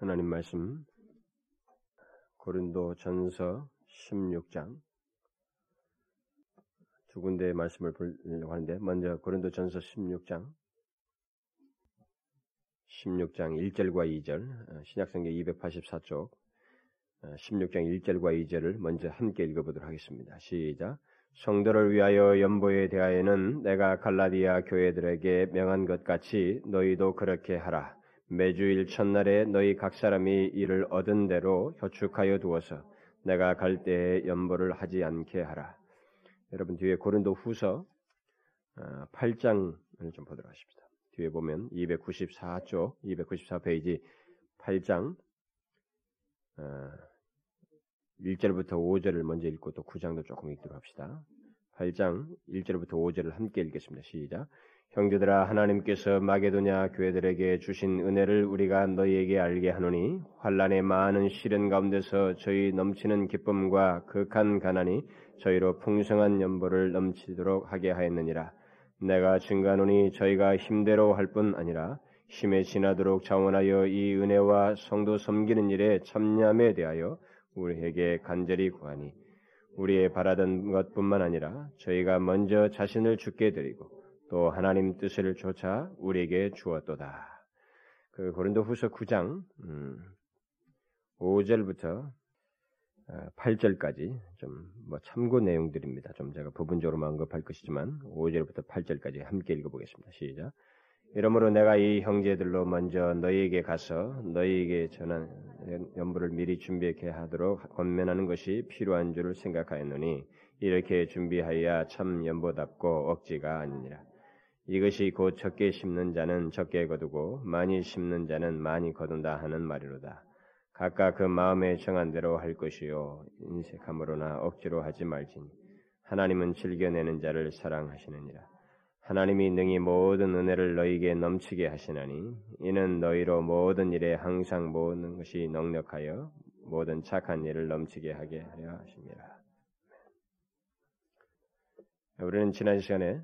하나님 말씀. 고린도 전서 16장. 두 군데의 말씀을 보려고 하는데 먼저 고린도 전서 16장. 16장 1절과 2절 신약성경 284쪽. 16장 1절과 2절을 먼저 함께 읽어보도록 하겠습니다. 시작. 성도를 위하여 연보에 대하여는 내가 갈라디아 교회들에게 명한 것 같이 너희도 그렇게 하라. 매주일 첫날에 너희 각 사람이 이를 얻은 대로 효축하여 두어서 내가 갈 때에 연보를 하지 않게 하라. 여러분 뒤에 고린도 후서 8장을 어, 좀 보도록 하십시다. 뒤에 보면 294쪽, 294페이지 8장 1절부터 5절을 먼저 읽고 또 9장도 조금 읽도록 합시다. 8장 1절부터 5절을 함께 읽겠습니다. 시작. 형제들아 하나님께서 마게도냐 교회들에게 주신 은혜를 우리가 너희에게 알게 하노니 환란의 많은 시련 가운데서 저희 넘치는 기쁨과 극한 가난이 저희로 풍성한 연보를 넘치도록 하게 하였느니라. 내가 증가하노니 저희가 힘대로 할 뿐 아니라 힘에 지나도록 자원하여 이 은혜와 성도 섬기는 일에 참여함에 대하여 우리에게 간절히 구하니 우리의 바라던 것뿐만 아니라 저희가 먼저 자신을 죽게 드리고 또 하나님 뜻을 조차 우리에게 주었도다. 그 고린도 후서 9장 음, 5절부터 8절까지 어, 좀뭐 참고 내용들입니다. 좀 제가 부분적으로 언급할 것이지만 5절부터 8절까지 함께 읽어보겠습니다. 시작. 이러므로 내가 이 형제들로 먼저 너희에게 가서 너희에게 전한 연부를 미리 준비케 하도록 권면하는 것이 필요한 줄을 생각하였노니 이렇게 준비하여야 참 연보답고 억지가 아니니라. 이것이 곧 적게 심는 자는 적게 거두고 많이 심는 자는 많이 거둔다 하는 말이로다. 각각 그 마음에 정한 대로 할 것이요 인색함으로나 억지로 하지 말지니 하나님은 즐겨내는 자를 사랑하시느니라. 하나님이 능히 모든 은혜를 너희에게 넘치게 하시나니 이는 너희로 모든 일에 항상 모든 것이 넉넉하여 모든 착한 일을 넘치게 하게 하려 하십니다. 우리는 지난 시간에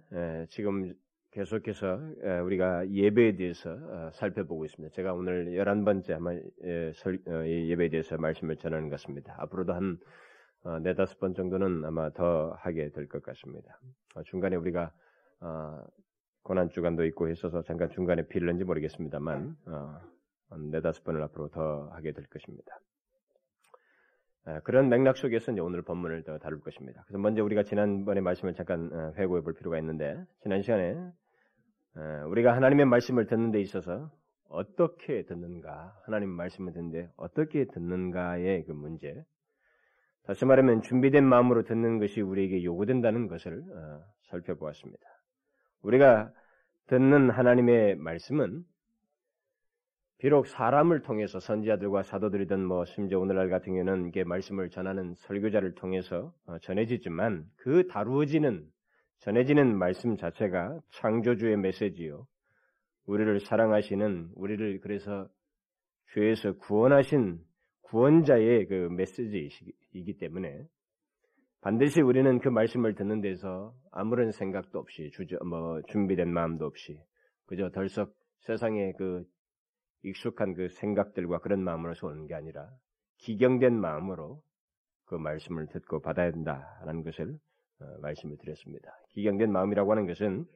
지금 계속해서 우리가 예배에 대해서 어, 살펴보고 있습니다. 제가 오늘 11번째 아마 어, 예배에 대해서 말씀을 전하는 것 같습니다. 앞으로도 한 어, 네다섯 번 정도는 아마 더 하게 될 것 같습니다. 중간에 우리가 고난 주간도 있고 있어서 잠깐 중간에 빌는지 모르겠습니다만 네다섯 번을 앞으로 더 하게 될 것입니다. 그런 맥락 속에서 이제 오늘 본문을 더 다룰 것입니다. 그래서 먼저 우리가 지난번에 말씀을 잠깐 회고해 볼 필요가 있는데 지난 시간에 우리가 하나님의 말씀을 듣는 데 있어서 어떻게 듣는가, 하나님 말씀을 듣는데 어떻게 듣는가의 그 문제. 다시 말하면 준비된 마음으로 듣는 것이 우리에게 요구된다는 것을 어, 살펴보았습니다. 우리가 듣는 하나님의 말씀은 비록 사람을 통해서 선지자들과 사도들이든 뭐 심지어 오늘날 같은 경우는 이게 말씀을 전하는 설교자를 통해서 어, 전해지지만 그 다루어지는 전해지는 말씀 자체가 창조주의 메시지요. 우리를 사랑하시는 우리를 그래서 죄에서 구원하신 구원자의 그 메시지이기 때문에 반드시 우리는 그 말씀을 듣는 데서 아무런 생각도 없이 주저 뭐 준비된 마음도 없이 그저 덜썩 세상의 그 익숙한 그 생각들과 그런 마음으로서 오는 게 아니라 기경된 마음으로 그 말씀을 듣고 받아야 된다라는 것을 어, 말씀을 드렸습니다. 기경된 마음이라고 하는 것은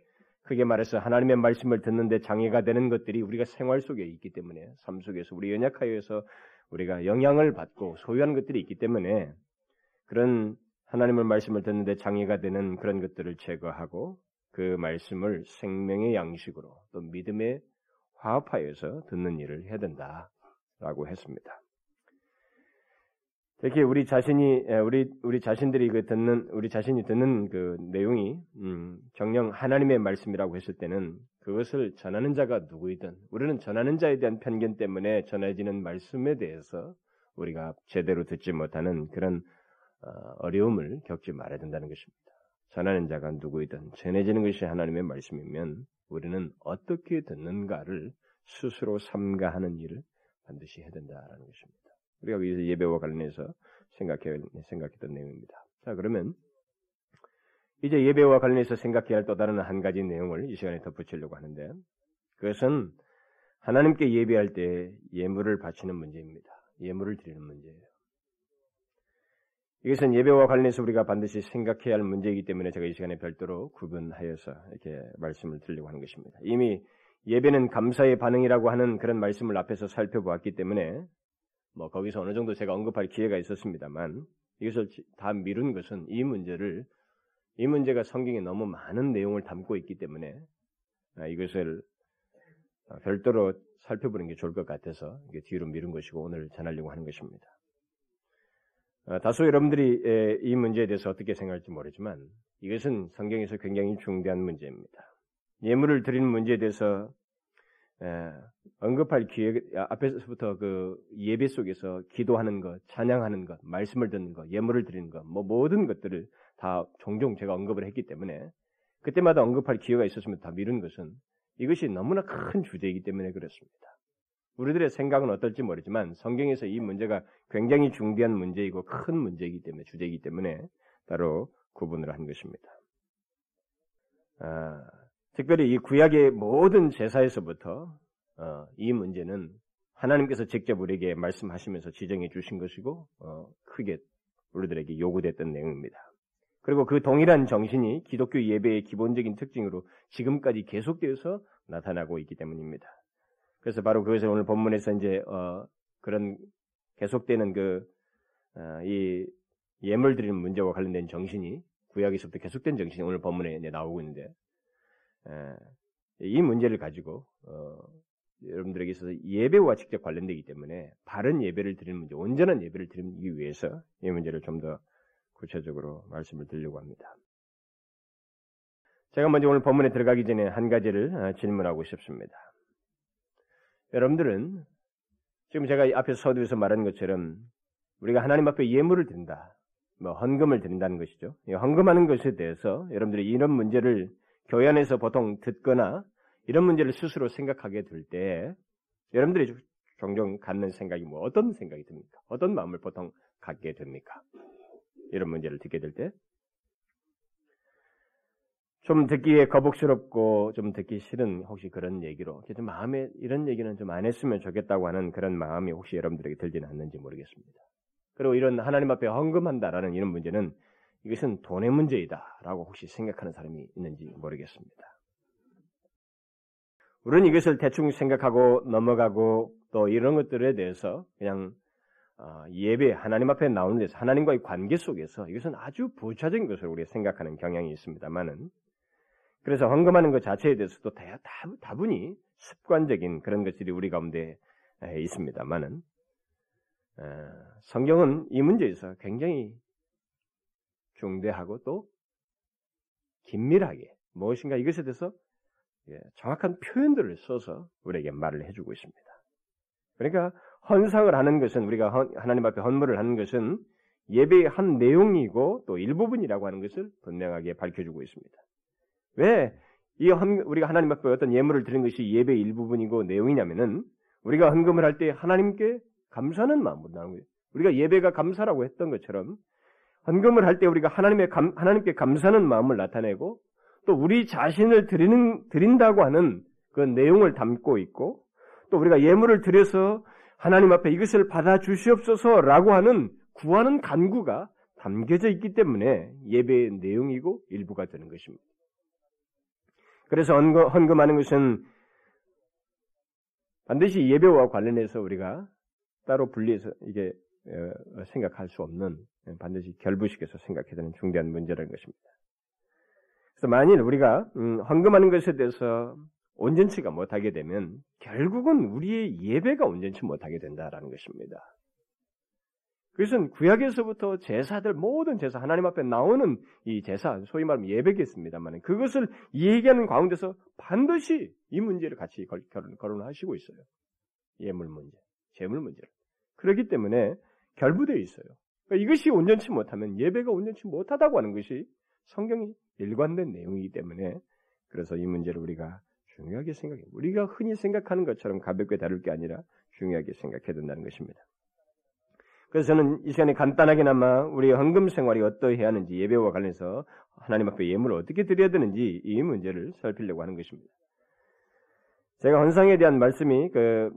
크게 말해서 하나님의 말씀을 듣는데 장애가 되는 것들이 우리가 생활 속에 있기 때문에 삶 속에서 우리 연약하여서 우리가 영향을 받고 소유하는 것들이 있기 때문에 그런 하나님의 말씀을 듣는데 장애가 되는 그런 것들을 제거하고 그 말씀을 생명의 양식으로 또 믿음의 화합하여서 듣는 일을 해야 된다라고 했습니다. 특히 우리 자신이 우리 우리 자신들이 그 듣는 우리 자신이 듣는 그 내용이 음, 정령 하나님의 말씀이라고 했을 때는 그것을 전하는 자가 누구이든 우리는 전하는 자에 대한 편견 때문에 전해지는 말씀에 대해서 우리가 제대로 듣지 못하는 그런 어, 어려움을 겪지 말아야 된다는 것입니다. 전하는 자가 누구이든 전해지는 것이 하나님의 말씀이면 우리는 어떻게 듣는가를 스스로 삼가하는 일을 반드시 해야 된다는 것입니다. 우리가 여기서 예배와 관련해서 생각해, 생각했던 내용입니다. 자, 그러면 이제 예배와 관련해서 생각해야 할 또 다른 한 가지 내용을 이 시간에 덧붙이려고 하는데 그것은 하나님께 예배할 때 예물을 바치는 문제입니다. 예물을 드리는 문제예요. 이것은 예배와 관련해서 우리가 반드시 생각해야 할 문제이기 때문에 제가 이 시간에 별도로 구분하여서 이렇게 말씀을 드리려고 하는 것입니다. 이미 예배는 감사의 반응이라고 하는 그런 말씀을 앞에서 살펴보았기 때문에 뭐 거기서 어느 정도 제가 언급할 기회가 있었습니다만 이것을 다 미룬 것은 이 문제를 이 문제가 성경에 너무 많은 내용을 담고 있기 때문에 아, 이것을 별도로 살펴보는 게 좋을 것 같아서 뒤로 미룬 것이고 오늘 전하려고 하는 것입니다. 어, 다소 여러분들이 이 문제에 대해서 어떻게 생각할지 모르지만 이것은 성경에서 굉장히 중대한 문제입니다. 예물을 드리는 문제에 대해서 언급할 기회 앞에서부터 그 예배 속에서 기도하는 것, 찬양하는 것, 말씀을 듣는 것, 예물을 드리는 것, 뭐 모든 것들을 다 종종 제가 언급을 했기 때문에 그때마다 언급할 기회가 있었으면 다 미룬 것은 이것이 너무나 큰 주제이기 때문에 그렇습니다. 우리들의 생각은 어떨지 모르지만 성경에서 이 문제가 굉장히 중대한 문제이고 큰 문제이기 때문에 주제이기 때문에 따로 구분을 한 것입니다. 아, 특별히 이 구약의 모든 제사에서부터 어, 이 문제는 하나님께서 직접 우리에게 말씀하시면서 지정해 주신 것이고 어, 크게 우리들에게 요구됐던 내용입니다. 그리고 그 동일한 정신이 기독교 예배의 기본적인 특징으로 지금까지 계속되어서 나타나고 있기 때문입니다. 그래서 바로 그것을 오늘 본문에서 이제 어, 그런 계속되는 그이 어, 예물 드리는 문제와 관련된 정신이 구약에서부터 계속된 정신이 오늘 본문에 나오고 있는데 에, 이 문제를 가지고 어, 여러분들에게 있어서 예배와 직접 관련되기 때문에 바른 예배를 드리는 문제, 온전한 예배를 드리기 위해서 이 문제를 좀 더 구체적으로 말씀을 드리려고 합니다. 제가 먼저 오늘 본문에 들어가기 전에 한 가지를 어, 질문하고 싶습니다. 여러분들은 지금 제가 앞에서 서두에서 말한 것처럼 우리가 하나님 앞에 예물을 드린다, 뭐 헌금을 드린다는 것이죠. 헌금하는 것에 대해서 여러분들이 이런 문제를 교회 안에서 보통 듣거나 이런 문제를 스스로 생각하게 될 때 여러분들이 종종 갖는 생각이 뭐 어떤 생각이 듭니까? 어떤 마음을 보통 갖게 됩니까? 이런 문제를 듣게 될 때 좀 듣기에 거북스럽고 좀 듣기 싫은 혹시 그런 얘기로 좀 마음에 이런 얘기는 좀 안 했으면 좋겠다고 하는 그런 마음이 혹시 여러분들에게 들지는 않는지 모르겠습니다. 그리고 이런 하나님 앞에 헌금한다라는 이런 문제는 이것은 돈의 문제이다라고 혹시 생각하는 사람이 있는지 모르겠습니다. 우리는 이것을 대충 생각하고 넘어가고 또 이런 것들에 대해서 그냥 어, 예배 하나님 앞에 나오는 데서 하나님과의 관계 속에서 이것은 아주 부차적인 것을 우리가 생각하는 경향이 있습니다만은 그래서 헌금하는 것 자체에 대해서도 다, 다분히 습관적인 그런 것들이 우리 가운데 있습니다만은 성경은 이 문제에서 굉장히 중대하고 또 긴밀하게 무엇인가 이것에 대해서 예, 정확한 표현들을 써서 우리에게 말을 해주고 있습니다. 그러니까 헌상을 하는 것은 우리가 하나님 앞에 헌물을 하는 것은 예배의 한 내용이고 또 일부분이라고 하는 것을 분명하게 밝혀주고 있습니다. 왜? 이 헌, 우리가 하나님 앞에 어떤 예물을 드린 것이 예배의 일부분이고 내용이냐면은 우리가 헌금을 할 때 하나님께 감사하는 마음으로 나오는 거예요. 우리가 예배가 감사라고 했던 것처럼 헌금을 할 때 우리가 하나님의 감, 하나님께 감사하는 마음을 나타내고 또 우리 자신을 드리는 드린다고 하는 그 내용을 담고 있고 또 우리가 예물을 드려서 하나님 앞에 이것을 받아 주시옵소서라고 하는 구하는 간구가 담겨져 있기 때문에 예배의 내용이고 일부가 되는 것입니다. 그래서 헌금, 하는 것은 반드시 예배와 관련해서 우리가 따로 분리해서 이게 어, 생각할 수 없는 반드시 결부시켜서 생각해야 되는 중대한 문제라는 것입니다. 그래서 만일 우리가 음, 헌금하는 것에 대해서 온전치가 못하게 되면 결국은 우리의 예배가 온전치 못하게 된다라는 것입니다. 그것은 구약에서부터 제사들 모든 제사 하나님 앞에 나오는 이 제사 소위 말하면 예배겠습니다만 그것을 얘기하는 가운데서 반드시 이 문제를 같이 결론, 거론하시고 있어요. 예물 문제, 재물 문제를. 그렇기 때문에 결부되어 있어요. 그러니까 이것이 온전치 못하면 예배가 온전치 못하다고 하는 것이 성경이 일관된 내용이기 때문에 그래서 이 문제를 우리가 중요하게 생각해. 우리가 흔히 생각하는 것처럼 가볍게 다룰 게 아니라 중요하게 생각해야 된다는 것입니다. 그래서 저는 이 시간에 간단하게나마 우리의 헌금 생활이 어떠해야 하는지 예배와 관련해서 하나님 앞에 예물을 어떻게 드려야 되는지 이 문제를 살피려고 하는 것입니다. 제가 헌상에 대한 말씀이 그, 예,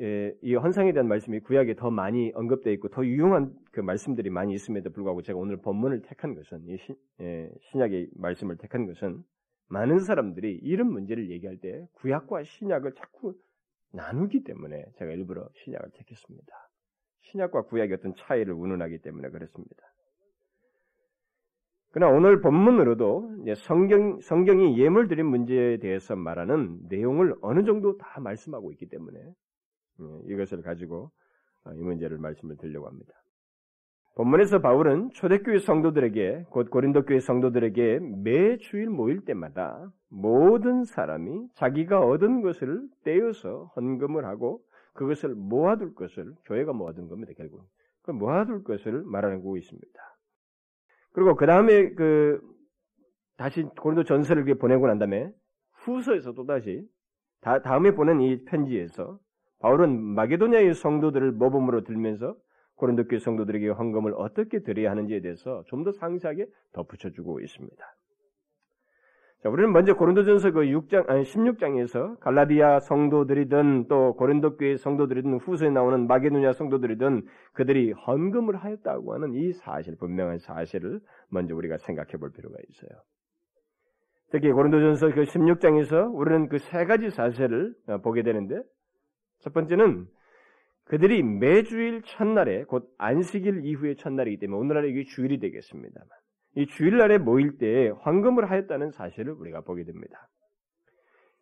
이 헌상에 대한 말씀이 구약에 더 많이 언급되어 있고 더 유용한 그 말씀들이 많이 있음에도 불구하고 제가 오늘 본문을 택한 것은 이 신, 예, 신약의 말씀을 택한 것은 많은 사람들이 이런 문제를 얘기할 때 구약과 신약을 자꾸 나누기 때문에 제가 일부러 신약을 택했습니다. 신약과 구약의 어떤 차이를 운운하기 때문에 그렇습니다. 그러나 오늘 본문으로도 성경, 성경이 예물 드린 문제에 대해서 말하는 내용을 어느 정도 다 말씀하고 있기 때문에 예, 이것을 가지고 어, 이 문제를 말씀을 드리려고 합니다. 본문에서 바울은 초대교회 성도들에게 곧 고린도 교회 성도들에게 매 주일 모일 때마다 모든 사람이 자기가 얻은 것을 떼어서 헌금을 하고 그것을 모아둘 것을 교회가 모아둔 겁니다 결국 그 모아둘 것을 말하고 있습니다. 그리고 그 다음에 그 다시 고린도 전서를 보내고 난 다음에 후서에서 또 다시 다음에 보낸 이 편지에서 바울은 마게도냐의 성도들을 모범으로 들면서 고린도 교회 성도들에게 헌금을 어떻게 드려야 하는지에 대해서 좀 더 상세하게 덧붙여 주고 있습니다. 자, 우리는 먼저 고린도전서 그 6장 아니 16장에서 갈라디아 성도들이든 또 고린도 교회 성도들이든 후서에 나오는 마게도냐 성도들이든 그들이 헌금을 하였다고 하는 이 사실 분명한 사실을 먼저 우리가 생각해 볼 필요가 있어요. 특히 고린도전서 그 16장에서 우리는 그 세 가지 사실을 보게 되는데 첫 번째는 그들이 매주일 첫날에 곧 안식일 이후의 첫날이기 때문에 오늘날에 이게 주일이 되겠습니다만 이 주일날에 모일 때 황금을 하였다는 사실을 우리가 보게 됩니다.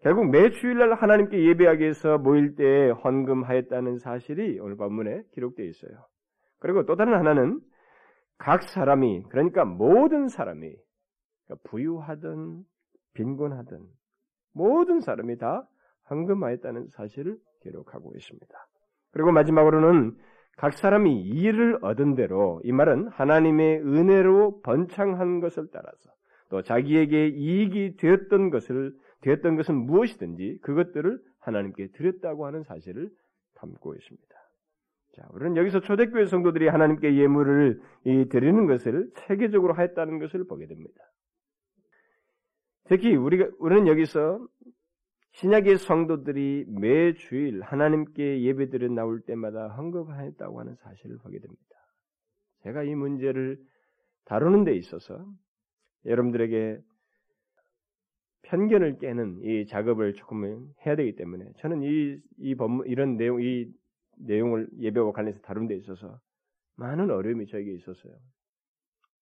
결국 매 주일날 하나님께 예배하기 위해서 모일 때 헌금하였다는 사실이 오늘 본문에 기록되어 있어요. 그리고 또 다른 하나는 각 사람이 그러니까 모든 사람이 그러니까 부유하든 빈곤하든 모든 사람이 다 헌금하였다는 사실을 기록하고 있습니다. 그리고 마지막으로는 각 사람이 일을 얻은 대로 이 말은 하나님의 은혜로 번창한 것을 따라서 또 자기에게 이익이 되었던 것을 되었던 것은 무엇이든지 그것들을 하나님께 드렸다고 하는 사실을 담고 있습니다. 자, 우리는 여기서 초대교회 성도들이 하나님께 예물을 드리는 것을 체계적으로 하였다는 것을 보게 됩니다. 특히 우리가 우리는 여기서 신약의 성도들이 매 주일 하나님께 예배드려 나올 때마다 헌금하였다고 하는 사실을 보게 됩니다. 제가 이 문제를 다루는 데 있어서 여러분들에게 편견을 깨는 이 작업을 조금 해야 되기 때문에 저는 이, 이 법, 이런 내용, 이 내용을 예배와 관련해서 다루는 데 있어서 많은 어려움이 저에게 있었어요.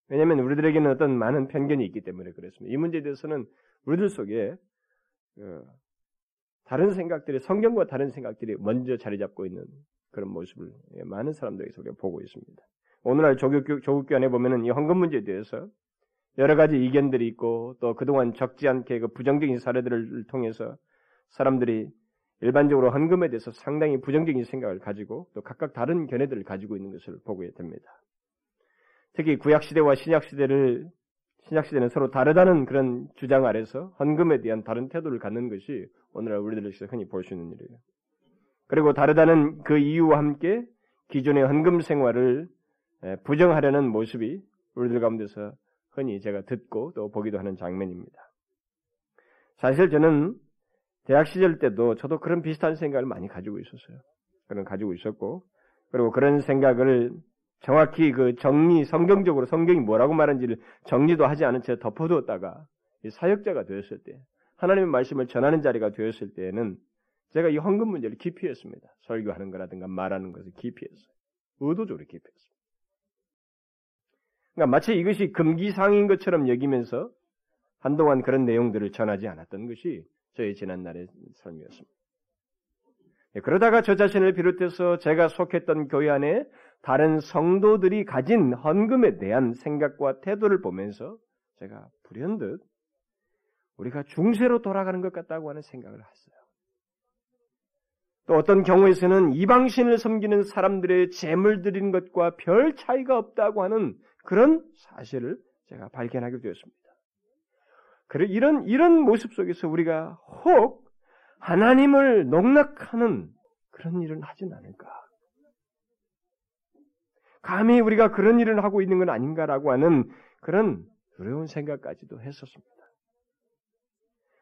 왜냐하면 우리들에게는 어떤 많은 편견이 있기 때문에 그렇습니다. 이 문제에 대해서는 우리들 속에 그 다른 생각들이 성경과 다른 생각들이 먼저 자리 잡고 있는 그런 모습을 많은 사람들에게서 우리가 보고 있습니다. 오늘날 조국, 조국교 안에 보면은 이 헌금 문제에 대해서 여러 가지 이견들이 있고 또 그동안 적지 않게 그 부정적인 사례들을 통해서 사람들이 일반적으로 헌금에 대해서 상당히 부정적인 생각을 가지고 또 각각 다른 견해들을 가지고 있는 것을 보게 됩니다. 특히 구약 시대와 신약 시대를 신약 시대는 서로 다르다는 그런 주장 아래서 헌금에 대한 다른 태도를 갖는 것이 오늘날 우리들에서 흔히 볼 수 있는 일이에요. 그리고 다르다는 그 이유와 함께 기존의 헌금 생활을 부정하려는 모습이 우리들 가운데서 흔히 제가 듣고 또 보기도 하는 장면입니다. 사실 저는 대학 시절 때도 저도 그런 비슷한 생각을 많이 가지고 있었어요. 그런 가지고 있었고 그리고 그런 생각을 정확히 그 정리 성경적으로 성경이 뭐라고 말하는지를 정리도 하지 않은 채 덮어두었다가 사역자가 되었을 때 하나님의 말씀을 전하는 자리가 되었을 때에는 제가 이 헌금 문제를 깊이 했습니다. 설교하는 거라든가 말하는 것을 깊이 했어요. 의도적으로 깊이 했습니다. 그러니까 마치 이것이 금기상인 것처럼 여기면서 한동안 그런 내용들을 전하지 않았던 것이 저의 지난날의 삶이었습니다. 예, 그러다가 저 자신을 비롯해서 제가 속했던 교회 안에 다른 성도들이 가진 헌금에 대한 생각과 태도를 보면서 제가 불현듯 우리가 중세로 돌아가는 것 같다고 하는 생각을 했어요. 또 어떤 경우에서는 이방신을 섬기는 사람들의 재물 드리는 것과 별 차이가 없다고 하는 그런 사실을 제가 발견하게 되었습니다. 그래 이런 이런 모습 속에서 우리가 혹 하나님을 농락하는 그런 일을 하진 않을까? 감히 우리가 그런 일을 하고 있는 건 아닌가라고 하는 그런 두려운 생각까지도 했었습니다.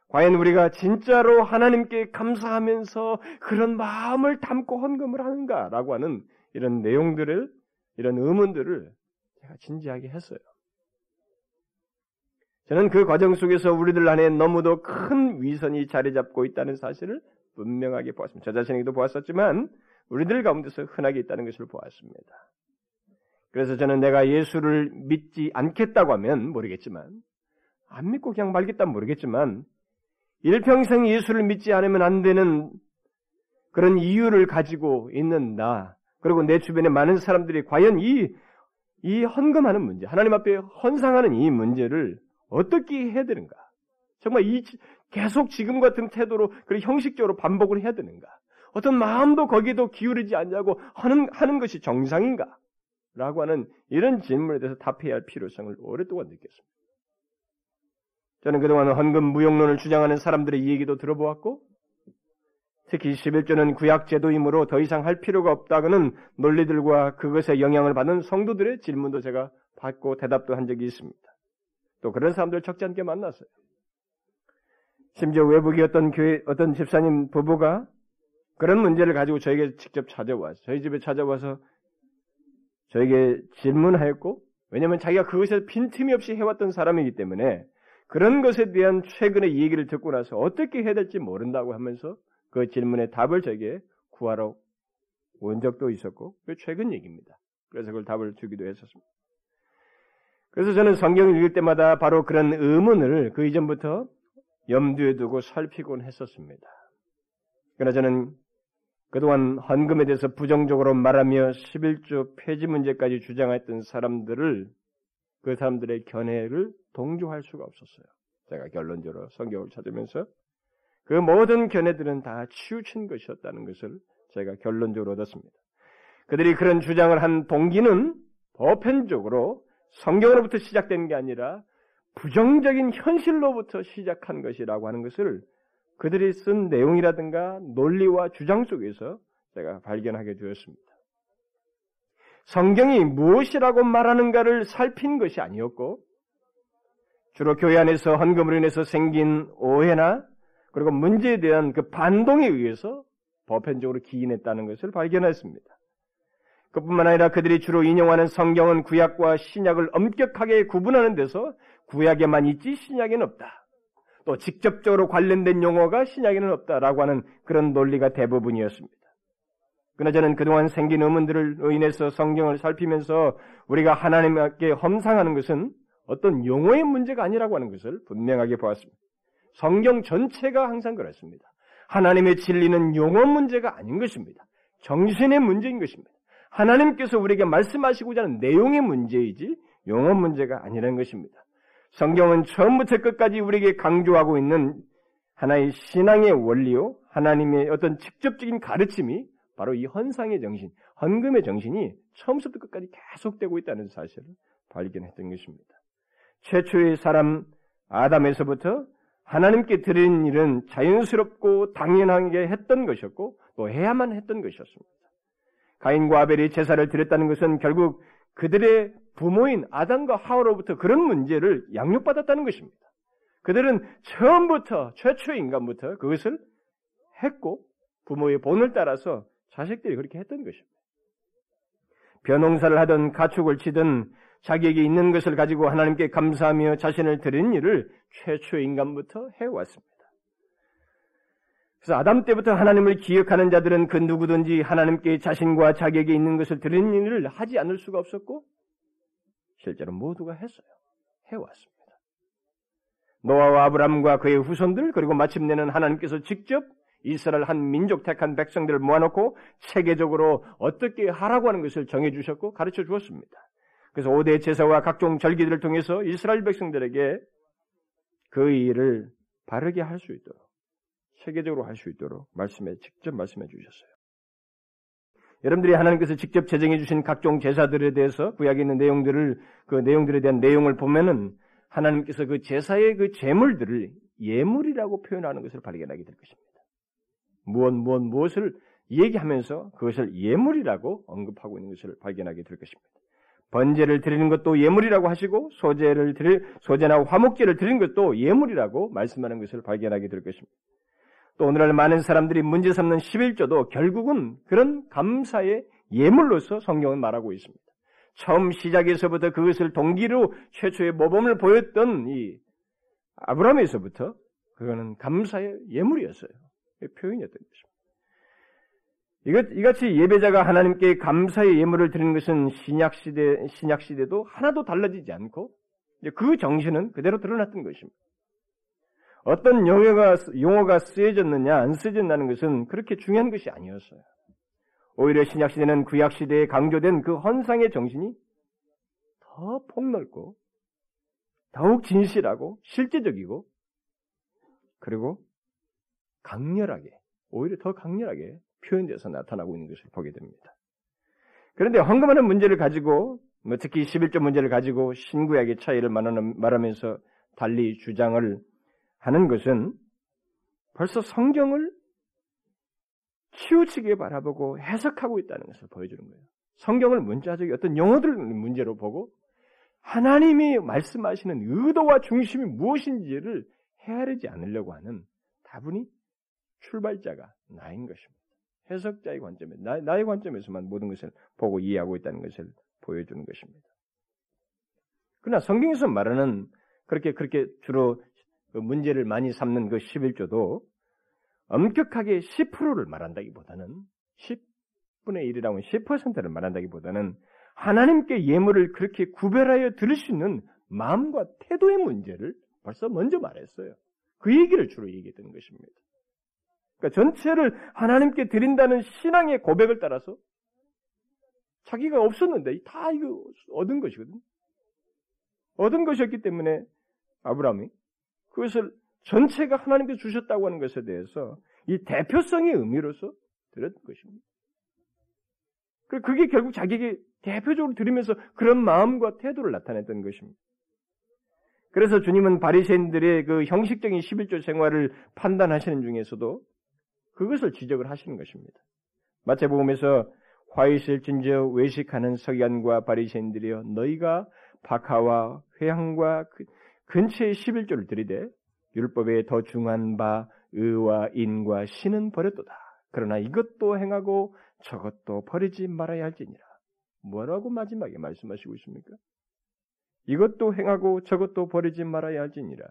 과연 우리가 진짜로 하나님께 감사하면서 그런 마음을 담고 헌금을 하는가라고 하는 이런 내용들을 이런 의문들을 제가 진지하게 했어요. 저는 그 과정 속에서 우리들 안에 너무도 큰 위선이 자리 잡고 있다는 사실을 분명하게 보았습니다. 저 자신에게도 보았었지만 우리들 가운데서 흔하게 있다는 것을 보았습니다. 그래서 저는 내가 예수를 믿지 않겠다고 하면 모르겠지만 안 믿고 그냥 말겠다면 모르겠지만 일평생 예수를 믿지 않으면 안 되는 그런 이유를 가지고 있는 나 그리고 내 주변에 많은 사람들이 과연 이, 이 헌금하는 문제, 하나님 앞에 헌상하는 이 문제를 어떻게 해야 되는가? 정말 이 계속 지금 같은 태도로 그리고 형식적으로 반복을 해야 되는가? 어떤 마음도 거기에도 기울이지 않냐고 하는 하는 것이 정상인가? 라고 하는 이런 질문에 대해서 답해야 할 필요성을 오랫동안 느꼈습니다. 저는 그동안 헌금 무용론을 주장하는 사람들의 얘기도 들어보았고, 특히 11조는 구약 제도이므로 더 이상 할 필요가 없다고는 논리들과 그것에 영향을 받는 성도들의 질문도 제가 받고 대답도 한 적이 있습니다. 또 그런 사람들 적지 않게 만났어요. 심지어 어떤 교회, 어떤 집사님 부부가 그런 문제를 가지고 저에게 직접 찾아와서, 저희 집에 찾아와서 저에게 질문하였고, 왜냐하면 자기가 그것에 빈틈이 없이 해왔던 사람이기 때문에 그런 것에 대한 최근의 얘기를 듣고 나서 어떻게 해야 될지 모른다고 하면서 그 질문에 답을 저에게 구하러 온 적도 있었고, 그 최근 얘기입니다. 그래서 그걸 답을 주기도 했었습니다. 그래서 저는 성경을 읽을 때마다 바로 그런 의문을 그 이전부터 염두에 두고 살피곤 했었습니다. 그러나 저는 그동안 헌금에 대해서 부정적으로 말하며 11조 폐지 문제까지 주장했던 사람들을 그 사람들의 견해를 동조할 수가 없었어요. 제가 결론적으로 성경을 찾으면서 그 모든 견해들은 다 치우친 것이었다는 것을 제가 결론적으로 얻었습니다. 그들이 그런 주장을 한 동기는 보편적으로 성경으로부터 시작된 게 아니라 부정적인 현실로부터 시작한 것이라고 하는 것을 그들이 쓴 내용이라든가 논리와 주장 속에서 제가 발견하게 되었습니다. 성경이 무엇이라고 말하는가를 살핀 것이 아니었고, 주로 교회 안에서 헌금으로 인해서 생긴 오해나 그리고 문제에 대한 그 반동에 의해서 보편적으로 기인했다는 것을 발견했습니다. 그뿐만 아니라 그들이 주로 인용하는 성경은 구약과 신약을 엄격하게 구분하는 데서 구약에만 있지 신약에는 없다. 또 직접적으로 관련된 용어가 신약에는 없다라고 하는 그런 논리가 대부분이었습니다. 그러나 저는 그동안 생긴 의문들을 인해서 성경을 살피면서 우리가 하나님께 험상하는 것은 어떤 용어의 문제가 아니라고 하는 것을 분명하게 보았습니다. 성경 전체가 항상 그렇습니다. 하나님의 진리는 용어 문제가 아닌 것입니다. 정신의 문제인 것입니다. 하나님께서 우리에게 말씀하시고자 하는 내용의 문제이지 용어 문제가 아니라는 것입니다. 성경은 처음부터 끝까지 우리에게 강조하고 있는 하나의 신앙의 원리요, 하나님의 어떤 직접적인 가르침이 바로 이 헌상의 정신, 헌금의 정신이 처음부터 끝까지 계속되고 있다는 사실을 발견했던 것입니다. 최초의 사람 아담에서부터 하나님께 드리는 일은 자연스럽고 당연하게 했던 것이었고 또 해야만 했던 것이었습니다. 가인과 아벨이 제사를 드렸다는 것은 결국 그들의 부모인 아담과 하와로부터 그런 문제를 양육받았다는 것입니다. 그들은 처음부터 최초의 인간부터 그것을 했고 부모의 본을 따라서 자식들이 그렇게 했던 것입니다. 벼농사를 하든 가축을 치든 자기에게 있는 것을 가지고 하나님께 감사하며 자신을 드리는 일을 최초의 인간부터 해왔습니다. 그래서 아담 때부터 하나님을 기억하는 자들은 그 누구든지 하나님께 자신과 자기에게 있는 것을 드리는 일을 하지 않을 수가 없었고 실제로 모두가 했어요. 해왔습니다. 노아와 아브람과 그의 후손들 그리고 마침내는 하나님께서 직접 이스라엘 한 민족 택한 백성들을 모아놓고 체계적으로 어떻게 하라고 하는 것을 정해 주셨고 가르쳐 주었습니다. 그래서 5대 제사와 각종 절기들을 통해서 이스라엘 백성들에게 그 일을 바르게 할 수 있도록 체계적으로 할 수 있도록 말씀에 직접 말씀해 주셨어요. 여러분들이 하나님께서 직접 제정해 주신 각종 제사들에 대해서 구약에 있는 내용들을 그 내용들에 대한 내용을 보면은 하나님께서 그 제사의 그 제물들을 예물이라고 표현하는 것을 발견하게 될 것입니다. 무엇 무엇 무엇을 얘기하면서 그것을 예물이라고 언급하고 있는 것을 발견하게 될 것입니다. 번제를 드리는 것도 예물이라고 하시고 소제를 드릴 소제나 화목제를 드리는 것도 예물이라고 말씀하는 것을 발견하게 될 것입니다. 또 오늘날 많은 사람들이 문제 삼는 11조도 결국은 그런 감사의 예물로서 성경은 말하고 있습니다. 처음 시작에서부터 그것을 동기로 최초의 모범을 보였던 이 아브라함에서부터 그거는 감사의 예물이었어요. 표현이었던 것입니다. 이것, 이같이 예배자가 하나님께 감사의 예물을 드리는 것은 신약시대, 신약시대도 하나도 달라지지 않고 그 정신은 그대로 드러났던 것입니다. 어떤 용어가, 용어가 쓰여졌느냐, 안 쓰여졌다는 것은 그렇게 중요한 것이 아니었어요. 오히려 신약시대는 구약시대에 강조된 그 헌상의 정신이 더 폭넓고, 더욱 진실하고, 실제적이고, 그리고 강렬하게, 오히려 더 강렬하게 표현돼서 나타나고 있는 것을 보게 됩니다. 그런데 황금하는 문제를 가지고, 뭐 특히 11조 문제를 가지고 신구약의 차이를 말하면서 달리 주장을 하는 것은 벌써 성경을 치우치게 바라보고 해석하고 있다는 것을 보여주는 거예요. 성경을 문자적인 어떤 용어들 문제로 보고 하나님이 말씀하시는 의도와 중심이 무엇인지를 헤아리지 않으려고 하는 다분히 출발자가 나인 것입니다. 해석자의 관점에 나, 나의 관점에서만 모든 것을 보고 이해하고 있다는 것을 보여주는 것입니다. 그러나 성경에서 말하는 그렇게 그렇게 주로 그 문제를 많이 삼는 그 11조도 엄격하게 10%를 말한다기보다는 10분의 1이라고 10%를 말한다기보다는 하나님께 예물을 그렇게 구별하여 드릴 수 있는 마음과 태도의 문제를 벌써 먼저 말했어요. 그 얘기를 주로 얘기했던 것입니다. 그러니까 전체를 하나님께 드린다는 신앙의 고백을 따라서 자기가 없었는데 다 이거 얻은 것이거든. 얻은 것이었기 때문에 아브라함이 그것을 전체가 하나님께 주셨다고 하는 것에 대해서 이 대표성의 의미로서 드렸던 것입니다. 그게 결국 자기에게 대표적으로 드리면서 그런 마음과 태도를 나타냈던 것입니다. 그래서 주님은 바리새인들의 그 형식적인 11조 생활을 판단하시는 중에서도 그것을 지적을 하시는 것입니다. 마태복음에서 화이실진저 외식하는 서기관과 바리새인들이여 너희가 박하와 회향과 그 근처에 11조를 들이대 율법에 더 중한 바 의와 인과 신은 버렸도다. 그러나 이것도 행하고 저것도 버리지 말아야 할지니라. 뭐라고 마지막에 말씀하시고 있습니까? 이것도 행하고 저것도 버리지 말아야 할지니라.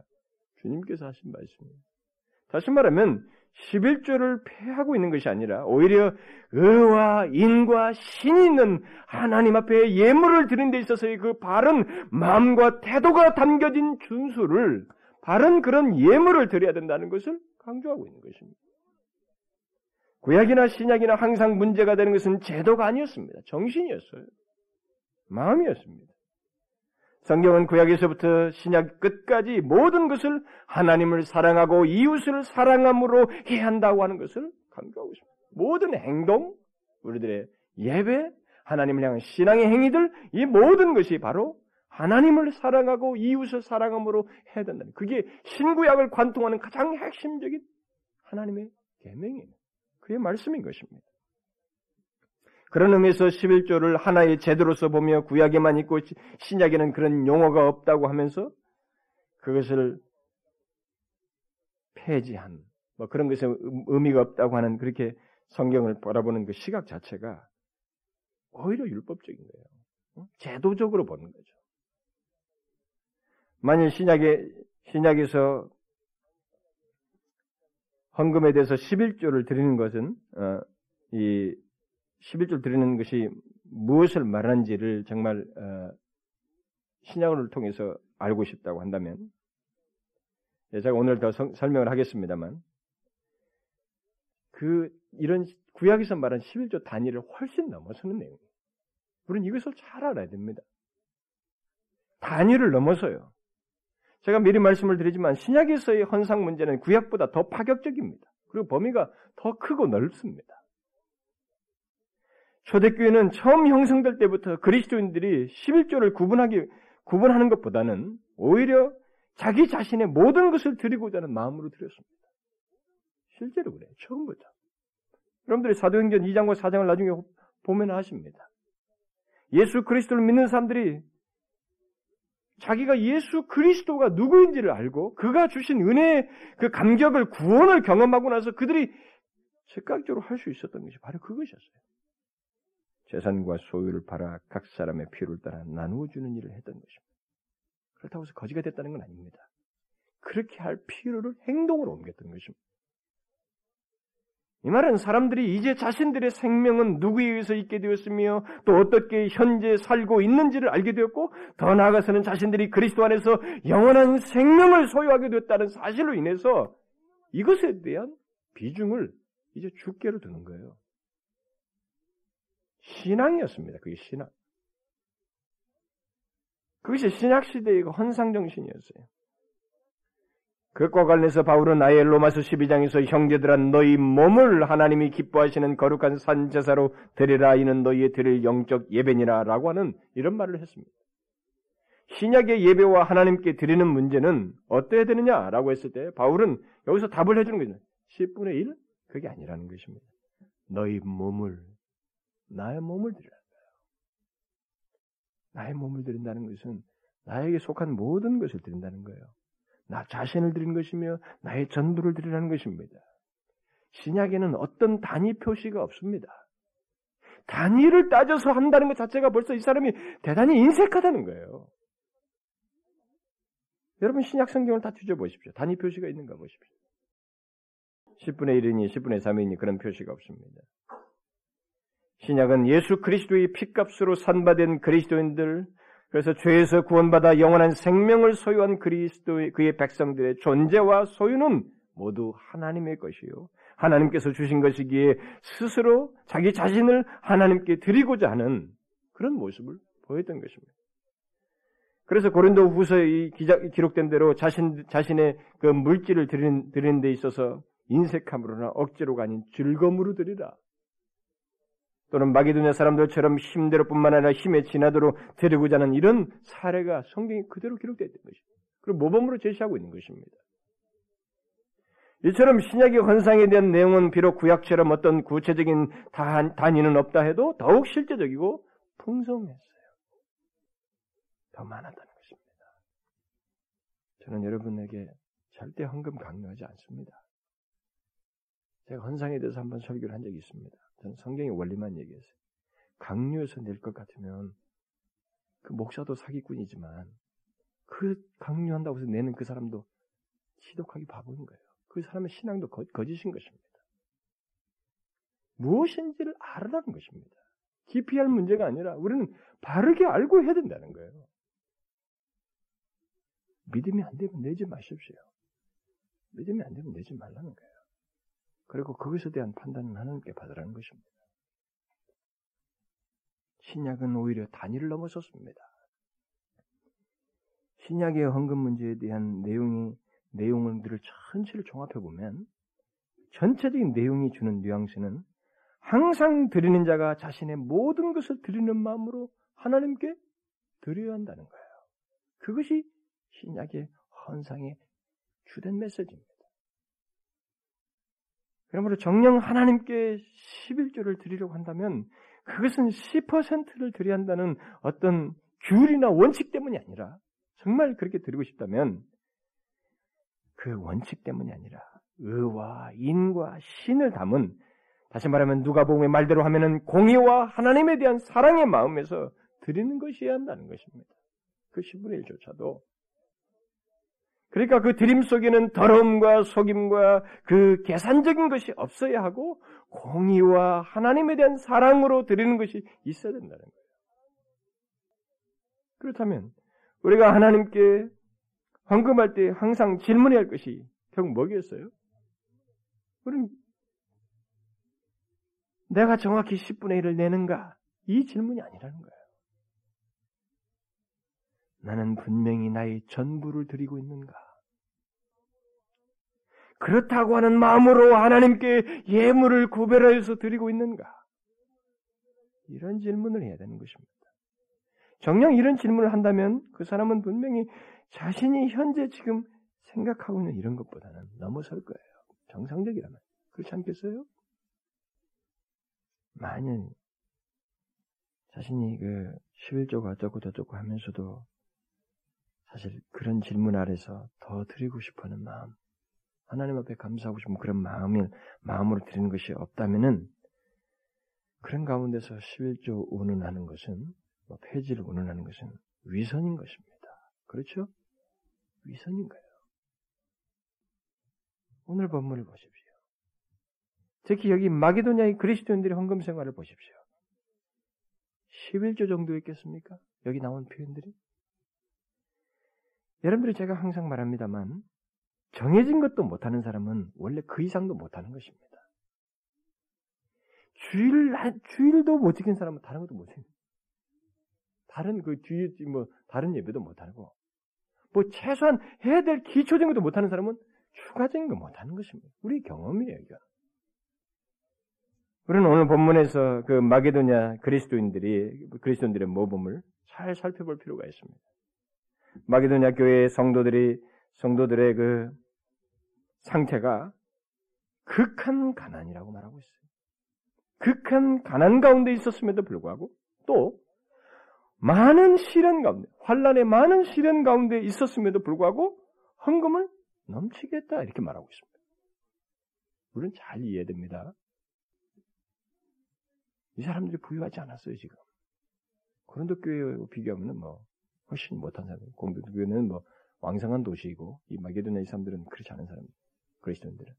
주님께서 하신 말씀입니다. 다시 말하면 11조를 폐하고 있는 것이 아니라 오히려 의와 인과 신이 있는 하나님 앞에 예물을 드린 데 있어서의 그 바른 마음과 태도가 담겨진 준수를 바른 그런 예물을 드려야 된다는 것을 강조하고 있는 것입니다. 구약이나 신약이나 항상 문제가 되는 것은 제도가 아니었습니다. 정신이었어요. 마음이었습니다. 성경은 구약에서부터 신약 끝까지 모든 것을 하나님을 사랑하고 이웃을 사랑함으로 해야 한다고 하는 것을 강조하고 있습니다. 모든 행동, 우리들의 예배, 하나님을 향한 신앙의 행위들, 이 모든 것이 바로 하나님을 사랑하고 이웃을 사랑함으로 해야 된다는 그게 신구약을 관통하는 가장 핵심적인 하나님의 계명이에요. 그의 말씀인 것입니다. 그런 의미에서 11조를 하나의 제도로서 보며 구약에만 있고 신약에는 그런 용어가 없다고 하면서 그것을 폐지한 뭐 그런 것에 의미가 없다고 하는 그렇게 성경을 바라보는 그 시각 자체가 오히려 율법적인 거예요. 제도적으로 보는 거죠. 만일 신약에 신약에서 헌금에 대해서 11조를 드리는 것은 어, 이 11조 드리는 것이 무엇을 말하는지를 정말 어, 신약을 통해서 알고 싶다고 한다면 예, 제가 오늘 더 성, 설명을 하겠습니다만 그 이런 구약에서 말한 11조 단위를 훨씬 넘어서는 내용이에요. 우리는 이것을 잘 알아야 됩니다. 단위를 넘어서요. 제가 미리 말씀을 드리지만 신약에서의 헌상 문제는 구약보다 더 파격적입니다. 그리고 범위가 더 크고 넓습니다. 초대교회는 처음 형성될 때부터 그리스도인들이 11조를 구분하기, 구분하는 것보다는 오히려 자기 자신의 모든 것을 드리고자 하는 마음으로 드렸습니다. 실제로 그래요. 처음부터. 여러분들이 사도행전 2장과 4장을 나중에 보면 아십니다. 예수 그리스도를 믿는 사람들이 자기가 예수 그리스도가 누구인지를 알고 그가 주신 은혜의 그 감격을 구원을 경험하고 나서 그들이 즉각적으로 할 수 있었던 것이 바로 그것이었어요. 재산과 소유를 팔아 각 사람의 필요를 따라 나누어 주는 일을 했던 것입니다. 그렇다고 해서 거지가 됐다는 건 아닙니다. 그렇게 할 필요를 행동으로 옮겼던 것입니다. 이 말은 사람들이 이제 자신들의 생명은 누구에 의해서 있게 되었으며 또 어떻게 현재 살고 있는지를 알게 되었고 더 나아가서는 자신들이 그리스도 안에서 영원한 생명을 소유하게 되었다는 사실로 인해서 이것에 대한 비중을 이제 주께로 두는 거예요. 신앙이었습니다. 그게 신앙. 그것이 신약시대의 헌상정신이었어요. 그것과 관련해서 바울은 아예 로마서 12장에서 형제들아 너희 몸을 하나님이 기뻐하시는 거룩한 산 제사로 드리라 이는 너희의 드릴 영적 예배니라 라고 하는 이런 말을 했습니다. 신약의 예배와 하나님께 드리는 문제는 어때야 되느냐 라고 했을 때 바울은 여기서 답을 해주는 거죠. 10분의 1? 그게 아니라는 것입니다. 너희 몸을 나의 몸을 드리라. 나의 몸을 드린다는 것은 나에게 속한 모든 것을 드린다는 거예요. 나 자신을 드리는 것이며 나의 전부를 드리라는 것입니다. 신약에는 어떤 단위 표시가 없습니다. 단위를 따져서 한다는 것 자체가 벌써 이 사람이 대단히 인색하다는 거예요. 여러분 신약 성경을 다 뒤져보십시오. 단위 표시가 있는가 보십시오. 10분의 1이니 10분의 3이니 그런 표시가 없습니다. 신약은 예수 그리스도의 피값으로 산바된 그리스도인들, 그래서 죄에서 구원받아 영원한 생명을 소유한 그리스도의 그의 백성들의 존재와 소유는 모두 하나님의 것이요. 하나님께서 주신 것이기에 스스로 자기 자신을 하나님께 드리고자 하는 그런 모습을 보였던 것입니다. 그래서 고린도 후서에 기록된 대로 자신, 자신의 그 물질을 드리는, 드리는 데 있어서 인색함으로나 억지로가 아닌 즐거움으로 드리라. 또는 마게도냐 사람들처럼 힘대로뿐만 아니라 힘에 지나도록 데리고자 하는 이런 사례가 성경이 그대로 기록되어 있는 것입니다. 그리고 모범으로 제시하고 있는 것입니다. 이처럼 신약의 헌상에 대한 내용은 비록 구약처럼 어떤 구체적인 단위는 없다 해도 더욱 실제적이고 풍성했어요. 더 많았다는 것입니다. 저는 여러분에게 절대 헌금 강요하지 않습니다. 제가 헌상에 대해서 한번 설교를 한 적이 있습니다. 성경의 원리만 얘기했어요. 강요해서 낼 것 같으면 그 목사도 사기꾼이지만 그 강요한다고 해서 내는 그 사람도 지독하게 바보인 거예요. 그 사람의 신앙도 거, 짓인 것입니다. 무엇인지를 알아라는 것입니다. 깊이 할 문제가 아니라 우리는 바르게 알고 해야 된다는 거예요. 믿음이 안 되면 내지 마십시오. 믿음이 안 되면 내지 말라는 거예요. 그리고 그것에 대한 판단은 하나님께 받으라는 것입니다. 신약은 오히려 단위를 넘어섰습니다. 신약의 헌금 문제에 대한 내용이 내용들을 전체를 종합해 보면 전체적인 내용이 주는 뉘앙스는 항상 드리는 자가 자신의 모든 것을 드리는 마음으로 하나님께 드려야 한다는 거예요. 그것이 신약의 헌상의 주된 메시지입니다. 그러므로 정령 하나님께 11조를 드리려고 한다면 그것은 10%를 드려야 한다는 어떤 규율이나 원칙 때문이 아니라 정말 그렇게 드리고 싶다면 그 원칙 때문이 아니라 의와 인과 신을 담은 다시 말하면 누가복음의 말대로 하면은 공의와 하나님에 대한 사랑의 마음에서 드리는 것이어야 한다는 것입니다. 그 10분의 1조차도 그러니까 그 드림 속에는 더러움과 속임과 그 계산적인 것이 없어야 하고 공의와 하나님에 대한 사랑으로 드리는 것이 있어야 된다는 거예요. 그렇다면 우리가 하나님께 황금할 때 항상 질문해야 할 것이 결국 뭐겠어요? 우리는 내가 정확히 10분의 1을 내는가? 이 질문이 아니라는 거예요. 나는 분명히 나의 전부를 드리고 있는가? 그렇다고 하는 마음으로 하나님께 예물을 구별하여서 드리고 있는가? 이런 질문을 해야 되는 것입니다. 정녕 이런 질문을 한다면 그 사람은 분명히 자신이 현재 지금 생각하고 있는 이런 것보다는 넘어설 거예요. 정상적이라면. 그렇지 않겠어요? 만약 자신이 그 11조가 어쩌고 저쩌고 하면서도 사실 그런 질문 아래서 더 드리고 싶어하는 마음, 하나님 앞에 감사하고 싶은 그런 마음이, 마음으로 드리는 것이 없다면은 그런 가운데서 11조 운운하는 것은, 뭐 폐지를 운운하는 것은 위선인 것입니다. 그렇죠? 위선인 거예요. 오늘 본문을 보십시오. 특히 여기 마게도냐의 그리스도인들의 헌금 생활을 보십시오. 11조 정도 있겠습니까? 여기 나온 표현들이? 여러분들이 제가 항상 말합니다만 정해진 것도 못하는 사람은 원래 그 이상도 못하는 것입니다. 주일 주일도 못 지킨 사람은 다른 것도 못 지kin. 다른 그 뒤에 뭐 다른 예배도 못 하고 뭐 최소한 해야 될 기초적인 것도 못 하는 사람은 추가적인 거 못 하는 것입니다. 우리 경험이에요, 이거. 우리는 오늘 본문에서 그 마게도냐 그리스도인들이 그리스도인들의 모범을 잘 살펴볼 필요가 있습니다. 마게도냐 교회의 성도들이 성도들의 그 상태가 극한 가난이라고 말하고 있어요. 극한 가난 가운데 있었음에도 불구하고 또 많은 시련 가운데 환란의 많은 시련 가운데 있었음에도 불구하고 헌금을 넘치겠다 이렇게 말하고 있습니다. 물론 잘 이해됩니다. 이 사람들이 부유하지 않았어요 지금. 고린도 교회와 비교하면 뭐 훨씬 못한 사람. 공도 교회는 뭐 왕성한 도시이고 이 마게도냐 이 사람들은 그렇지 않은 사람. 그리스도인들은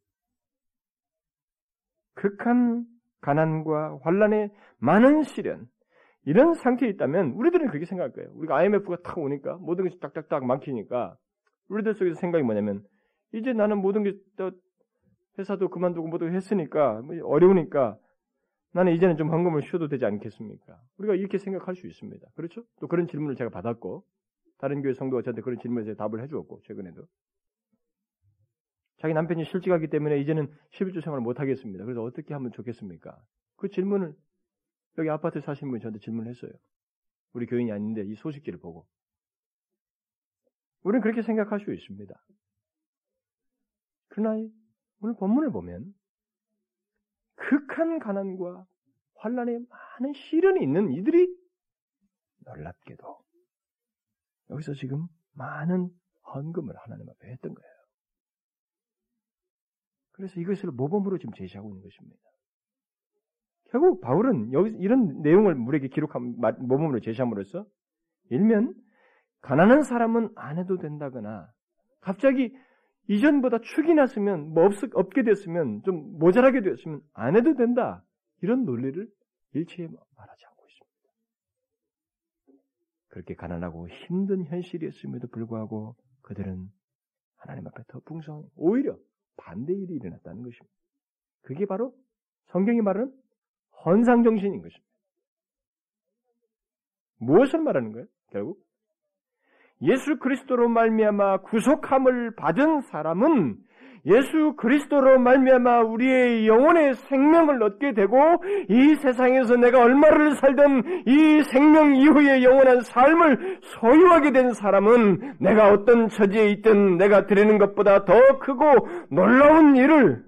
극한 가난과 환란의 많은 시련 이런 상태에 있다면 우리들은 그렇게 생각할 거예요. 우리가 IMF가 탁 오니까 모든 것이 딱딱딱 막히니까 우리들 속에서 생각이 뭐냐면 이제 나는 모든 게 회사도 그만두고 모두 했으니까 뭐 어려우니까 나는 이제는 좀 헌금을 쉬어도 되지 않겠습니까? 우리가 이렇게 생각할 수 있습니다. 그렇죠? 또 그런 질문을 제가 받았고 다른 교회 성도가 저한테 그런 질문에 답을 해주었고 최근에도 자기 남편이 실직하기 때문에 이제는 11조 생활을 못 하겠습니다. 그래서 어떻게 하면 좋겠습니까? 그 질문을 여기 아파트 사시는 분이 저한테 질문을 했어요. 우리 교인이 아닌데 이 소식지를 보고 우리는 그렇게 생각할 수 있습니다. 그러나 오늘 본문을 보면 극한 가난과 환란에 많은 시련이 있는 이들이 놀랍게도 여기서 지금 많은 헌금을 하나님 앞에 했던 거예요. 그래서 이것을 모범으로 지금 제시하고 있는 것입니다. 결국 바울은 여기 이런 내용을 우리에게 기록한 모범으로 제시함으로써 일면 가난한 사람은 안 해도 된다거나 갑자기 이전보다 축이 났으면 뭐 없, 없게 됐으면 좀 모자라게 되었으면 안 해도 된다 이런 논리를 일체에 말하지 않고 있습니다. 그렇게 가난하고 힘든 현실이었음에도 불구하고 그들은 하나님 앞에 더 풍성 오히려 반대 일이 일어났다는 것입니다. 그게 바로 성경이 말하는 헌상 정신인 것입니다. 무엇을 말하는 거예요? 결국 예수 그리스도로 말미암아 구속함을 받은 사람은 예수 그리스도로 말미암아 우리의 영혼의 생명을 얻게 되고 이 세상에서 내가 얼마를 살든 이 생명 이후의 영원한 삶을 소유하게 된 사람은 내가 어떤 처지에 있든 내가 드리는 것보다 더 크고 놀라운 일을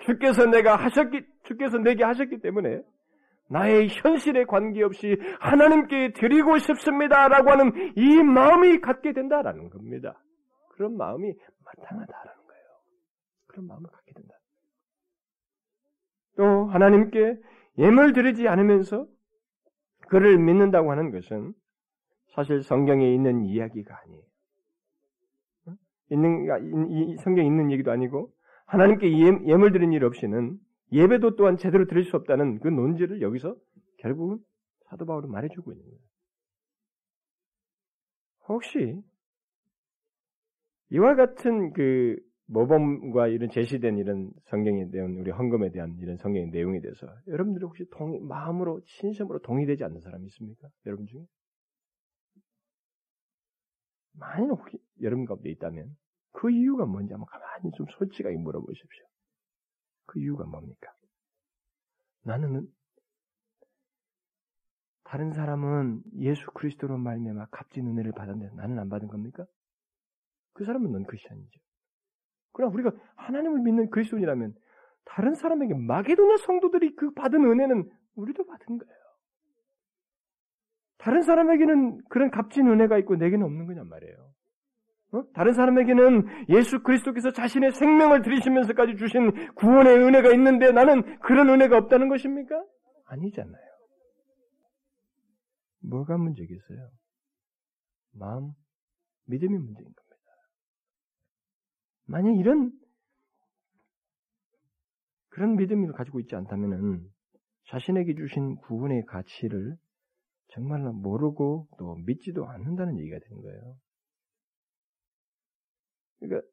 주께서 내가 하셨기 주께서 내게 하셨기 때문에 나의 현실에 관계없이 하나님께 드리고 싶습니다라고 하는 이 마음이 갖게 된다라는 겁니다. 그런 마음이 마땅하다라는 거예요. 그런 마음을 갖게 된다. 또 하나님께 예물 드리지 않으면서 그를 믿는다고 하는 것은 사실 성경에 있는 이야기가 아니에요. 있는 성경에 있는 얘기도 아니고 하나님께 예, 물 드린 일 없이는 예배도 또한 제대로 드릴 수 없다는 그 논지를 여기서 결국은 사도 바울은 말해주고 있는 거예요. 혹시 이와 같은 그 모범과 이런 제시된 이런 성경에 대한 우리 헌금에 대한 이런 성경의 내용에 대해서 여러분들이 혹시 동, 마음으로 신심으로 동의되지 않는 사람이 있습니까? 여러분 중에 만약 혹시 여러분 가운데 있다면 그 이유가 뭔지 한번 가만히 좀 솔직하게 물어보십시오. 그 이유가 뭡니까? 나는 다른 사람은 예수 그리스도로 말미암아 값진 은혜를 받았는데 나는 안 받은 겁니까? 그 사람은 넌 크리스천이죠. 그러나 우리가 하나님을 믿는 그리스도인이라면 다른 사람에게 마게도냐 성도들이 그 받은 은혜는 우리도 받은 거예요. 다른 사람에게는 그런 값진 은혜가 있고 내게는 없는 거냔 말이에요. 어? 다른 사람에게는 예수 그리스도께서 자신의 생명을 들이시면서까지 주신 구원의 은혜가 있는데 나는 그런 은혜가 없다는 것입니까? 아니잖아요. 뭐가 문제겠어요? 마음, 믿음이 문제인 겁니다. 만약 이런 그런 믿음을 가지고 있지 않다면은 자신에게 주신 구원의 가치를 정말로 모르고 또 믿지도 않는다는 얘기가 되는 거예요. 그러니까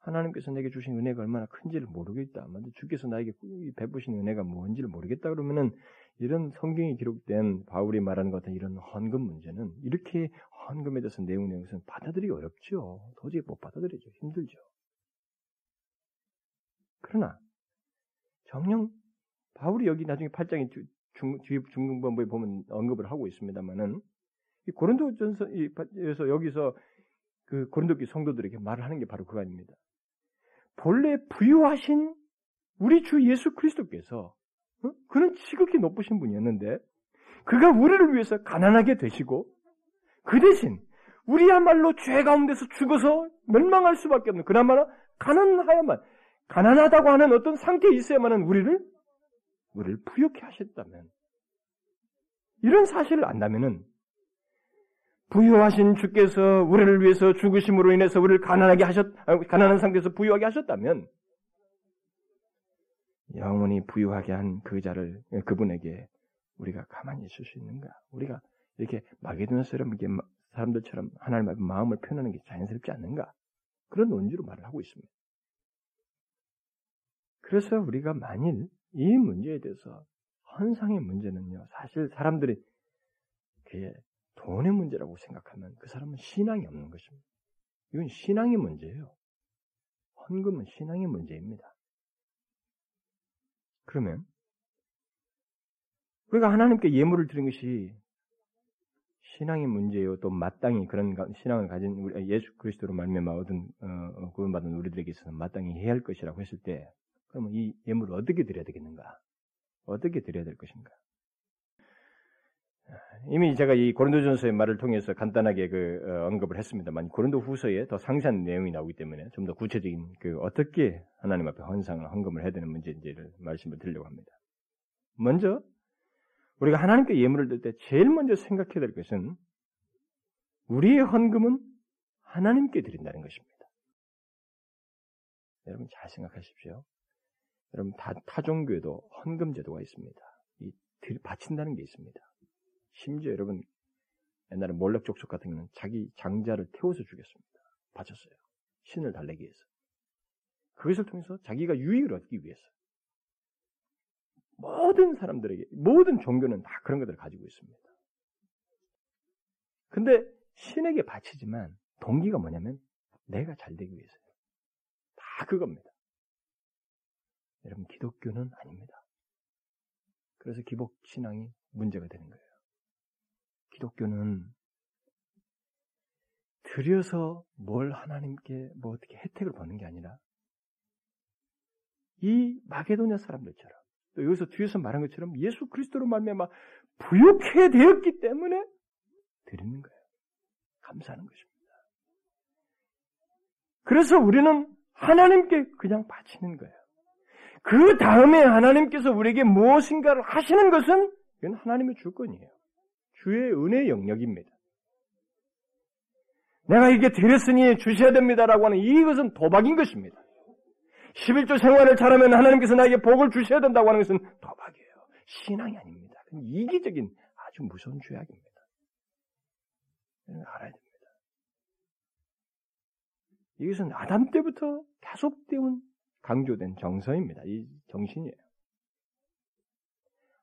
하나님께서 내게 주신 은혜가 얼마나 큰지를 모르겠다. 먼저 주께서 나에게 베푸신 은혜가 뭔지를 모르겠다 그러면은 이런 성경에 기록된 바울이 말하는 것 같은 이런 헌금 문제는 이렇게 헌금에 대해서 내용 내는 것은 받아들이기 어렵죠. 도저히 못 받아들이죠. 힘들죠. 그러나 정령 바울이 여기 나중에 8장에 중, 뒤 중근본부에 보면 언급을 하고 있습니다만은 이 고린도전서에서 여기서 그 고린도교 성도들에게 말을 하는 게 바로 그거 아닙니다. 본래 부유하신 우리 주 예수 그리스도께서 어? 그는 지극히 높으신 분이었는데 그가 우리를 위해서 가난하게 되시고 그 대신 우리야말로 죄 가운데서 죽어서 멸망할 수밖에 없는 그나마나 가난하야만 가난하다고 하는 어떤 상태에 있어야만은 우리를 우리를 부욕해 하셨다면 이런 사실을 안다면은 부유하신 주께서 우리를 위해서 죽으심으로 인해서 우리를 가난하게 하셨 가난한 상태에서 부유하게 하셨다면 영원히 부유하게 한 그 자를 그분에게 우리가 가만히 있을 수 있는가? 우리가 이렇게 마게도나처럼 사람들처럼 하나님 앞에 마음을 표현하는 게 자연스럽지 않는가? 그런 논지로 말을 하고 있습니다. 그래서 우리가 만일 이 문제에 대해서 헌상의 문제는요, 사실 사람들이 그게 돈의 문제라고 생각하면 그 사람은 신앙이 없는 것입니다. 이건 신앙의 문제예요. 헌금은 신앙의 문제입니다. 그러면 우리가 하나님께 예물을 드린 것이 신앙의 문제요 또 마땅히 그런 신앙을 가진 예수 그리스도로 말미암아 얻은 어, 어, 구원받은 우리들에게 있어서 마땅히 해야 할 것이라고 했을 때 그러면 이 예물을 어떻게 드려야 되겠는가? 어떻게 드려야 될 것인가? 이미 제가 이 고린도전서의 말을 통해서 간단하게 그 어, 언급을 했습니다만 고린도 후서에 더 상세한 내용이 나오기 때문에 좀 더 구체적인 그 어떻게 하나님 앞에 헌상을 헌금을 해야 되는 문제인지를 말씀을 드리려고 합니다. 먼저 우리가 하나님께 예물을 들때 제일 먼저 생각해야 될 것은 우리의 헌금은 하나님께 드린다는 것입니다. 여러분 잘 생각하십시오. 여러분 타, 타종교에도 헌금 제도가 있습니다. 이 바친다는 게 있습니다. 심지어 여러분 옛날에 몰렉 족속 같은 경우는 자기 장자를 태워서 죽였습니다. 바쳤어요. 신을 달래기 위해서. 그것을 통해서 자기가 유익을 얻기 위해서. 모든 사람들에게, 모든 종교는 다 그런 것들을 가지고 있습니다. 근데 신에게 바치지만 동기가 뭐냐면 내가 잘 되기 위해서요. 다 그겁니다. 여러분, 기독교는 아닙니다. 그래서 기복 신앙이 문제가 되는 거예요. 기독교는 들여서 뭘 하나님께 뭐 어떻게 혜택을 받는 게 아니라 이 마게도냐 사람들처럼 또 여기서 뒤에서 말한 것처럼 예수 그리스도로 말미암아 부욕해 되었기 때문에 드리는 거예요. 감사하는 것입니다. 그래서 우리는 하나님께 그냥 바치는 거예요. 그 다음에 하나님께서 우리에게 무엇인가를 하시는 것은 이건 하나님의 주권이에요. 주의 은혜 영역입니다. 내가 이게 드렸으니 주셔야 됩니다라고 하는 이것은 도박인 것입니다. 11조 생활을 잘하면 하나님께서 나에게 복을 주셔야 된다고 하는 것은 도박이에요. 신앙이 아닙니다. 이기적인 아주 무서운 죄악입니다. 알아야 됩니다. 이것은 아담 때부터 계속되온 강조된 정서입니다. 이 정신이에요.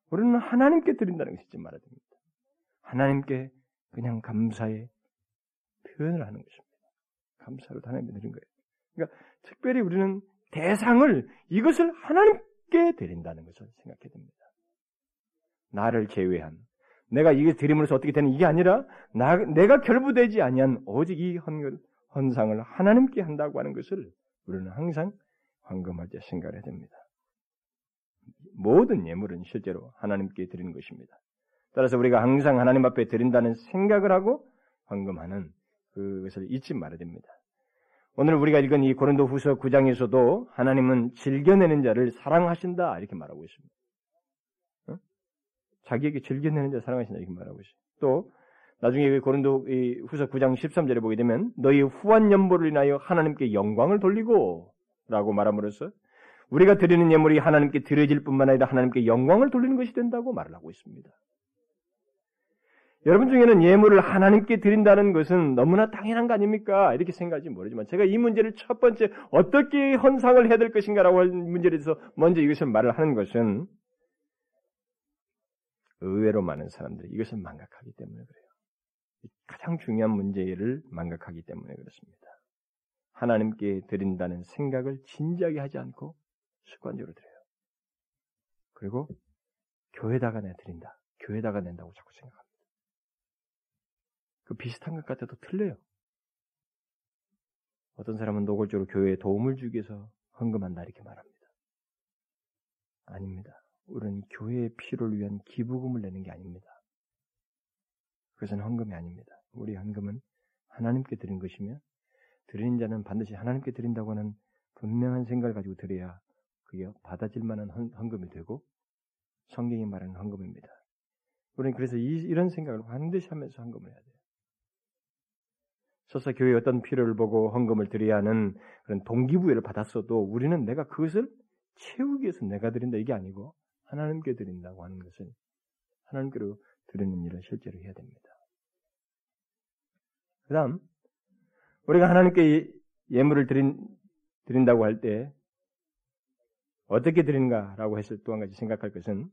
우리는 하나님께 드린다는 것이 잊지 말아야 됩니다. 하나님께 그냥 감사의 표현을 하는 것입니다. 감사로 하나님께 드린 거예요. 그러니까 특별히 우리는 대상을 이것을 하나님께 드린다는 것을 생각해야 됩니다. 나를 제외한 내가 이게 드림으로써 어떻게 되는 이게 아니라 나, 내가 결부되지 아니한 오직 이 헌, 헌상을 하나님께 한다고 하는 것을 우리는 항상 황금할 때 생각해야 됩니다. 모든 예물은 실제로 하나님께 드리는 것입니다. 따라서 우리가 항상 하나님 앞에 드린다는 생각을 하고 헌금하는 그것을 잊지 말아야 됩니다. 오늘 우리가 읽은 이 고린도 후서 9장에서도 하나님은 즐겨내는 자를 사랑하신다 이렇게 말하고 있습니다. 어? 자기에게 즐겨내는 자를 사랑하신다 이렇게 말하고 있어요. 또 나중에 고린도 후서 9장 13절에 보게 되면 너희 후한 연보를 인하여 하나님께 영광을 돌리고 라고 말함으로써 우리가 드리는 예물이 하나님께 드려질 뿐만 아니라 하나님께 영광을 돌리는 것이 된다고 말을 하고 있습니다. 여러분 중에는 예물을 하나님께 드린다는 것은 너무나 당연한 거 아닙니까? 이렇게 생각할지 모르지만 제가 이 문제를 첫 번째 어떻게 헌상을 해야 될 것인가라고 하는 문제에 대해서 먼저 이것을 말을 하는 것은 의외로 많은 사람들이 이것을 망각하기 때문에 그래요. 가장 중요한 문제를 망각하기 때문에 그렇습니다. 하나님께 드린다는 생각을 진지하게 하지 않고 습관적으로 드려요. 그리고 교회다가 내 드린다. 교회다가 낸다고 자꾸 생각합니다. 그 비슷한 것 같아도 틀려요. 어떤 사람은 노골적으로 교회에 도움을 주기 위해서 헌금한다 이렇게 말합니다. 아닙니다. 우리는 교회의 필요를 위한 기부금을 내는 게 아닙니다. 그것은 헌금이 아닙니다. 우리 헌금은 하나님께 드린 것이며 드리는 자는 반드시 하나님께 드린다고 하는 분명한 생각을 가지고 드려야 그게 받아질 만한 헌 금이 되고 성경이 말하는 헌금입니다. 우리는 그래서 이, 런 생각을 반드시 하면서 헌금을 해야 돼요. 설사 교회에 어떤 필요를 보고 헌금을 드려야 하는 그런 동기부여를 받았어도 우리는 내가 그것을 채우기 위해서 내가 드린다 이게 아니고 하나님께 드린다고 하는 것을 하나님께로 드리는 일을 실제로 해야 됩니다. 그 다음, 우리가 하나님께 예물을 드린, 드린다고 할 때, 어떻게 드리는가라고 해서 또한 가지 생각할 것은,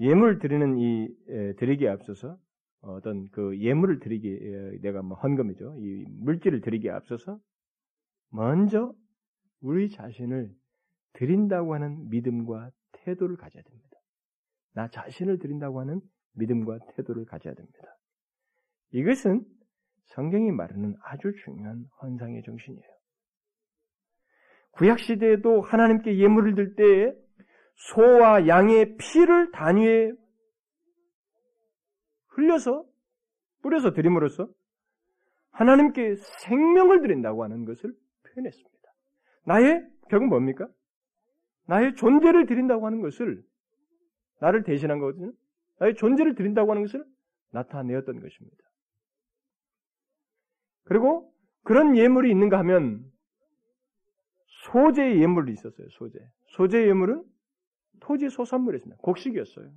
예물 드리는 이, 에, 드리기에 앞서서, 어떤 그 예물을 드리기, 내가 뭐 헌금이죠. 이 물질을 드리기에 앞서서, 먼저 우리 자신을 드린다고 하는 믿음과 태도를 가져야 됩니다. 나 자신을 드린다고 하는 믿음과 태도를 가져야 됩니다. 이것은 성경이 말하는 아주 중요한 헌상의 정신이에요. 구약 시대에도 하나님께 예물을 들 때에 소와 양의 피를 단위에 흘려서 뿌려서 드림으로써 하나님께 생명을 드린다고 하는 것을 표현했습니다. 나의 결국 뭡니까? 나의 존재를 드린다고 하는 것을 나를 대신한 거거든요. 나의 존재를 드린다고 하는 것을 나타내었던 것입니다. 그리고 그런 예물이 있는가 하면 소재 예물이 있었어요. 소재. 소재 예물은 토지 소산물이었습니다. 곡식이었어요.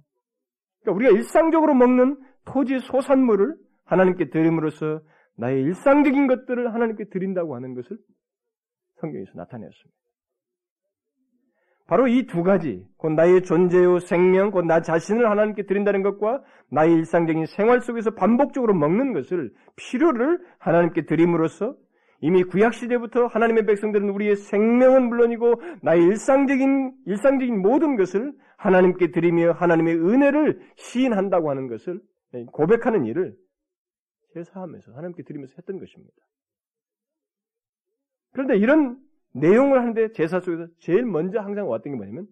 그러니까 우리가 일상적으로 먹는 토지 소산물을 하나님께 드림으로써 나의 일상적인 것들을 하나님께 드린다고 하는 것을 성경에서 나타내었습니다. 바로 이 두 가지, 곧 나의 존재요 생명, 곧 나 자신을 하나님께 드린다는 것과 나의 일상적인 생활 속에서 반복적으로 먹는 것을 필요를 하나님께 드림으로써 이미 구약 시대부터 하나님의 백성들은 우리의 생명은 물론이고 나의 일상적인 일상적인 모든 것을 하나님께 드리며 하나님의 은혜를 시인한다고 하는 것을 고백하는 일을 제사하면서 하나님께 드리면서 했던 것입니다. 그런데 이런 내용을 하는데 제사 속에서 제일 먼저 항상 왔던 게 뭐냐면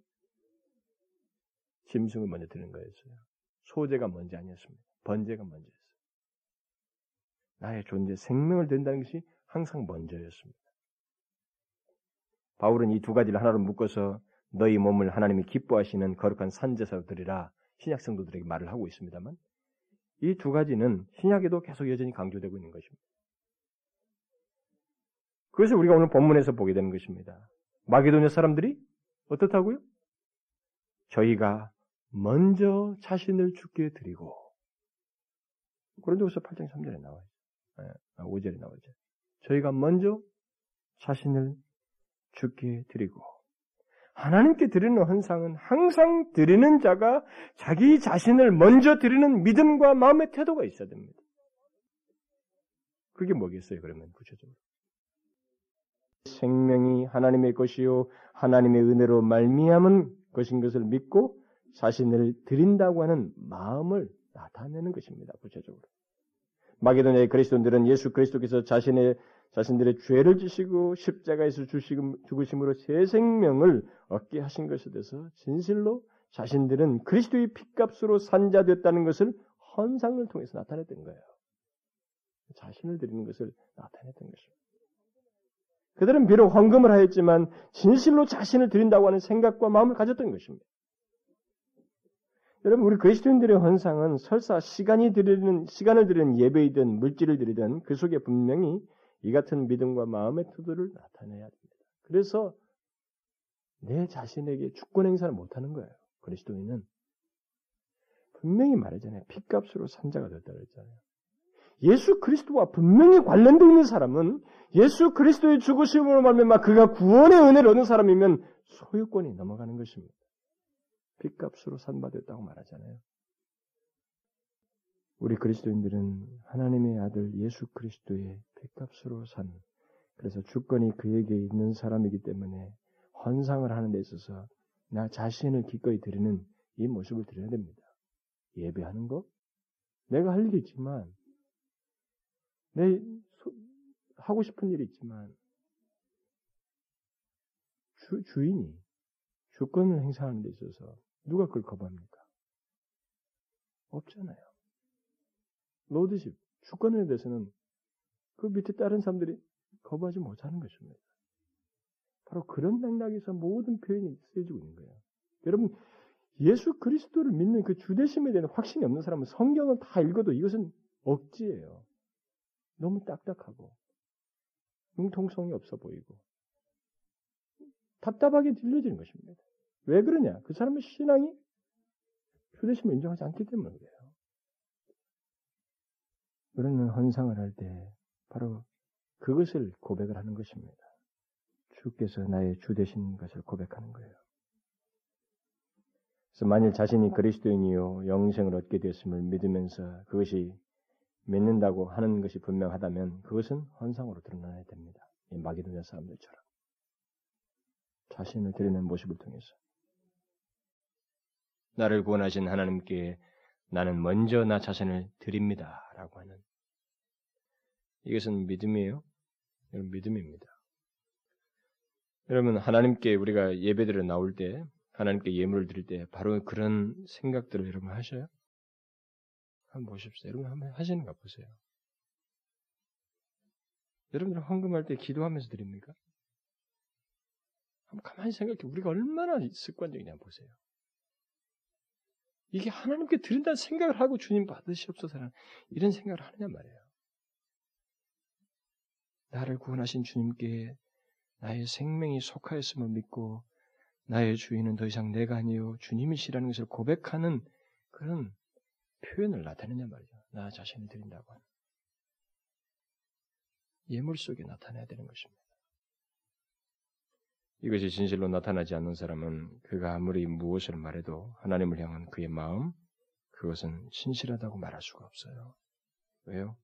짐승을 먼저 드는 거였어요. 소재가 먼저 아니었습니다. 번제가 먼저였어요. 나의 존재, 생명을 든다는 것이 항상 먼저였습니다. 바울은 이 두 가지를 하나로 묶어서 너희 몸을 하나님이 기뻐하시는 거룩한 산제사로 드리라 신약 성도들에게 말을 하고 있습니다만 이 두 가지는 신약에도 계속 여전히 강조되고 있는 것입니다. 그것을 우리가 오늘 본문에서 보게 되는 것입니다. 마게도냐 사람들이 어떻다고요? 저희가 먼저 자신을 죽게 드리고 그런데서 8장 3절에 나와요. 5절에 아, 나오죠. 저희가 먼저 자신을 죽게 드리고 하나님께 드리는 헌상은 항상 드리는 자가 자기 자신을 먼저 드리는 믿음과 마음의 태도가 있어야 됩니다. 그게 뭐겠어요, 그러면 구체적으로? 생명이 하나님의 것이요 하나님의 은혜로 말미암은 것인 것을 믿고 자신을 드린다고 하는 마음을 나타내는 것입니다. 구체적으로. 마게도냐의 그리스도인들은 예수 그리스도께서 자신의 자신들의 죄를 지시고 십자가에서 죽으심으로 새 생명을 얻게 하신 것에 대해서 진실로 자신들은 그리스도의 핏값으로 산자 됐다는 것을 헌상을 통해서 나타냈던 거예요. 자신을 드리는 것을 나타냈던 것입니다. 그들은 비록 헌금을 하였지만 진실로 자신을 드린다고 하는 생각과 마음을 가졌던 것입니다. 여러분 우리 그리스도인들의 헌상은 설사 시간이 드리는 시간을 드리는 예배이든 물질을 드리든 그 속에 분명히 이 같은 믿음과 마음의 태도를 나타내야 됩니다. 그래서 내 자신에게 주권 행사를 못하는 거예요. 그리스도인은 분명히 말하잖아요. 핏값으로 산자가 됐다 그랬잖아요. 예수 그리스도와 분명히 관련되어 있는 사람은 예수 그리스도의 죽으심으로 말미암아 그가 구원의 은혜를 얻는 사람이면 소유권이 넘어가는 것입니다. 빚값으로 산받았다고 말하잖아요. 우리 그리스도인들은 하나님의 아들 예수 그리스도의 빚값으로 산 그래서 주권이 그에게 있는 사람이기 때문에 헌상을 하는 데 있어서 나 자신을 기꺼이 드리는 이 모습을 드려야 됩니다. 예배하는 거? 내가 할 일이 있지만 내 하고 싶은 일이 있지만 주, 주인이 주권을 행사하는 데 있어서 누가 그걸 거부합니까? 없잖아요. 로드십, 주권에 대해서는 그 밑에 다른 사람들이 거부하지 못하는 것입니다. 바로 그런 맥락에서 모든 표현이 쓰여지고 있는 거예요. 여러분, 예수 그리스도를 믿는 그 주대심에 대한 확신이 없는 사람은 성경을 다 읽어도 이것은 억지예요. 너무 딱딱하고, 융통성이 없어 보이고, 답답하게 들려지는 것입니다. 왜 그러냐? 그 사람의 신앙이 주대심을 인정하지 않기 때문에 그래요. 우리는 헌상을 할 때 바로 그것을 고백을 하는 것입니다. 주께서 나의 주 되신 것을 고백하는 거예요. 그래서 만일 자신이 그리스도인이요 영생을 얻게 되었음을 믿으면서 그것이 믿는다고 하는 것이 분명하다면 그것은 헌상으로 드러나야 됩니다. 이 마게도냐 사람들처럼 자신을 드리는 모습을 통해서 나를 구원하신 하나님께 나는 먼저 나 자신을 드립니다. 라고 하는 이것은 믿음이에요. 여러분 믿음입니다. 여러분 하나님께 우리가 예배드려 나올 때 하나님께 예물을 드릴 때 바로 그런 생각들을 여러분 하셔요? 한번 보십시오. 여러분 한번 하시는가 보세요. 여러분들 헌금할 때 기도하면서 드립니까? 한번 가만히 생각해. 우리가 얼마나 습관적이냐 보세요. 이게 하나님께 드린다는 생각을 하고 주님 받으시옵소서라는 이런 생각을 하느냐 말이에요. 나를 구원하신 주님께 나의 생명이 속하였음을 믿고 나의 주인은 더 이상 내가 아니요 주님이시라는 것을 고백하는 그런 표현을 나타내냐 말이죠. 나 자신을 드린다고 하는. 예물 속에 나타내야 되는 것입니다. 이것이 진실로 나타나지 않는 사람은 그가 아무리 무엇을 말해도 하나님을 향한 그의 마음, 그것은 진실하다고 말할 수가 없어요. 왜요?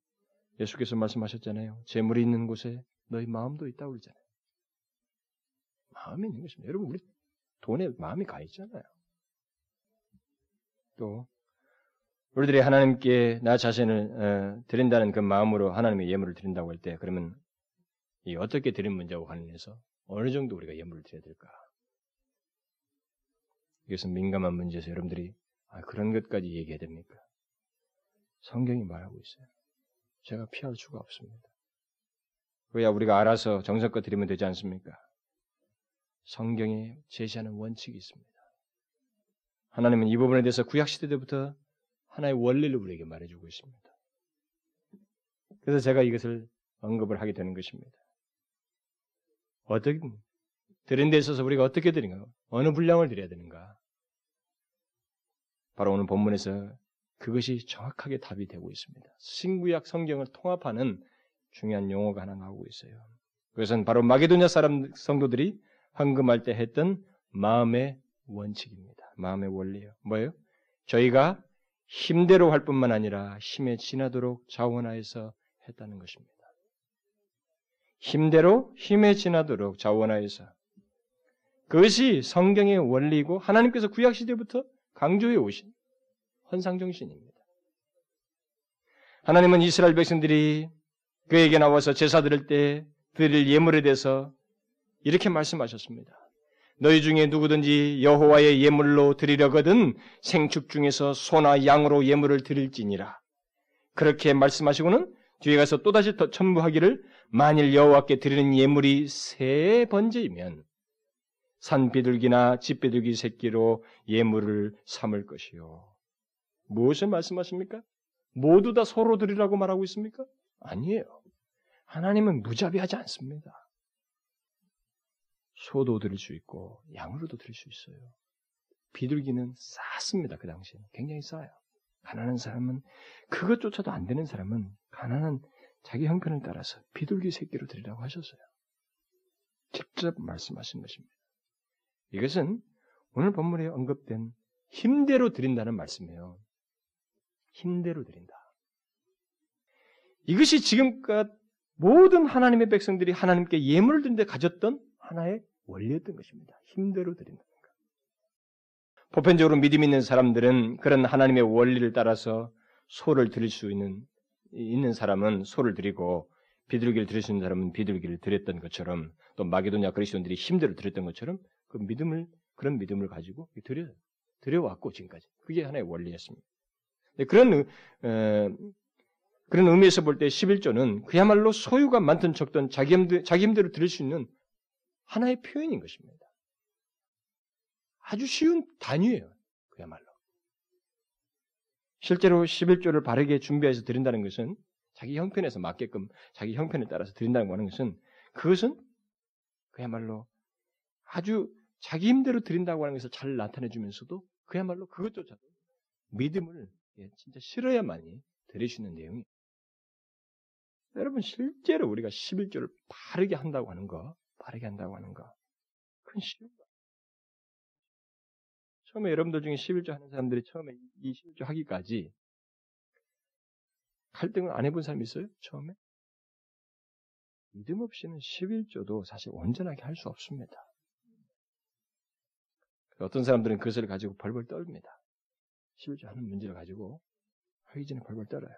예수께서 말씀하셨잖아요. 재물이 있는 곳에 너희 마음도 있다고 그러잖아요. 마음이 있는 것입니다. 여러분, 우리 돈에 마음이 가 있잖아요. 또, 우리들이 하나님께 나 자신을 어, 드린다는 그 마음으로 하나님의 예물을 드린다고 할 때, 그러면 이 어떻게 드린 문제와 관련해서 어느 정도 우리가 예물을 드려야 될까? 이것은 민감한 문제에서 여러분들이 아, 그런 것까지 얘기해야 됩니까? 성경이 말하고 있어요. 제가 피할 수가 없습니다. 그야 우리가 알아서 정성껏 드리면 되지 않습니까? 성경이 제시하는 원칙이 있습니다. 하나님은 이 부분에 대해서 구약시대 때부터 하나의 원리를 우리에게 말해주고 있습니다. 그래서 제가 이것을 언급을 하게 되는 것입니다. 어떻게 드린 데 있어서 우리가 어떻게 드린가? 어느 분량을 드려야 되는가? 바로 오늘 본문에서 그것이 정확하게 답이 되고 있습니다. 신구약 성경을 통합하는 중요한 용어가 하나 나오고 있어요. 그것은 바로 마게도냐 사람 성도들이 황금할 때 했던 마음의 원칙입니다. 마음의 원리예요. 뭐예요? 저희가 힘대로 할 뿐만 아니라 힘에 지나도록 자원하여서 했다는 것입니다. 힘대로 힘에 지나도록 자원하여서 그것이 성경의 원리고 하나님께서 구약 시대부터 강조해 오신 헌상 정신입니다. 하나님은 이스라엘 백성들이 그에게 나와서 제사 드릴 때 드릴 예물에 대해서 이렇게 말씀하셨습니다. 너희 중에 누구든지 여호와의 예물로 드리려거든 생축 중에서 소나 양으로 예물을 드릴지니라. 그렇게 말씀하시고는 뒤에 가서 또다시 더 첨부하기를 만일 여호와께 드리는 예물이 세 번째이면 산 비둘기나 집 비둘기 새끼로 예물을 삼을 것이요. 무엇을 말씀하십니까? 모두 다 서로 드리라고 말하고 있습니까? 아니에요. 하나님은 무자비하지 않습니다. 소도 드릴 수 있고 양으로도 드릴 수 있어요. 비둘기는 쌌습니다. 그 당시에 굉장히 싸요. 가난한 사람은 그것조차도 안 되는 사람은 가난한 자기 형편을 따라서 비둘기 새끼로 드리라고 하셨어요. 직접 말씀하신 것입니다. 이것은 오늘 본문에 언급된 힘대로 드린다는 말씀이에요. 힘대로 드린다. 이것이 지금껏 모든 하나님의 백성들이 하나님께 예물을 드는데 가졌던 하나의 원리였던 것입니다. 힘대로 드린다는 것. 보편적으로 믿음 있는 사람들은 그런 하나님의 원리를 따라서 소를 드릴 수 있는 있는 사람은 소를 드리고 비둘기를 드릴 수 있는 사람은 비둘기를 드렸던 것처럼 또 마게도냐 그리스도인들이 힘대로 드렸던 것처럼 그 믿음을 그런 믿음을 가지고 드려 드려왔고 지금까지 그게 하나의 원리였습니다. 그런 어, 그런 의미에서 볼 때 11조는 그야말로 소유가 많든 적든 자기 힘대, 자기 힘대로 드릴 수 있는 하나의 표현인 것입니다. 아주 쉬운 단위예요. 그야말로. 실제로 11조를 바르게 준비해서 드린다는 것은 자기 형편에서 맞게끔 자기 형편에 따라서 드린다고 하는 것은 그것은 그야말로 아주 자기 힘대로 드린다고 하는 것을 잘 나타내 주면서도 그야말로 그것조차도 믿음을 예, 진짜 수 있는 내용이에요. 여러분 실제로 우리가 11조를 바르게 한다고 하는 거, 바르게 한다고 하는 거, 그건 쉬운 거. 처음에 여러분들 중에 11조 하는 사람들이 처음에 이 11조 하기까지 갈등을 안 해본 사람 있어요? 처음에? 믿음 없이는 11조도 사실 온전하게 할 수 없습니다. 어떤 사람들은 그것을 가지고 벌벌 떨립니다. 11조 하는 문제를 가지고 하기 전에 벌벌 떨어요.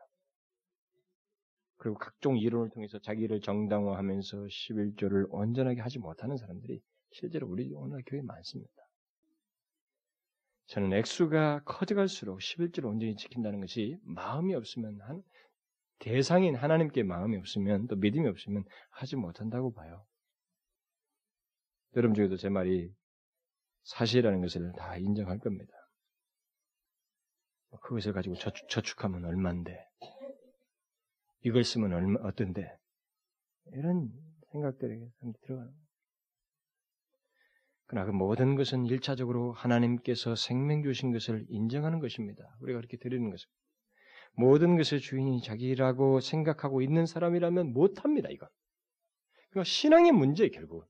그리고 각종 이론을 통해서 자기를 정당화하면서 11조를 온전하게 하지 못하는 사람들이 실제로 우리 오늘 교회에 많습니다. 저는 액수가 커져갈수록 11조를 온전히 지킨다는 것이 마음이 없으면 한 대상인 하나님께 마음이 없으면 또 믿음이 없으면 하지 못한다고 봐요. 여러분 중에도 제 말이 사실이라는 것을 다 인정할 겁니다. 그것을 가지고 저축, 저축하면 얼만데 이걸 쓰면 얼마, 어떤데? 이런 생각들이 들어가는 그러나 그 모든 것은 일차적으로 하나님께서 생명 주신 것을 인정하는 것입니다. 우리가 그렇게 드리는 것은. 모든 것의 주인이 자기라고 생각하고 있는 사람이라면 못합니다, 이건. 그러니까 신앙의 문제, 결국.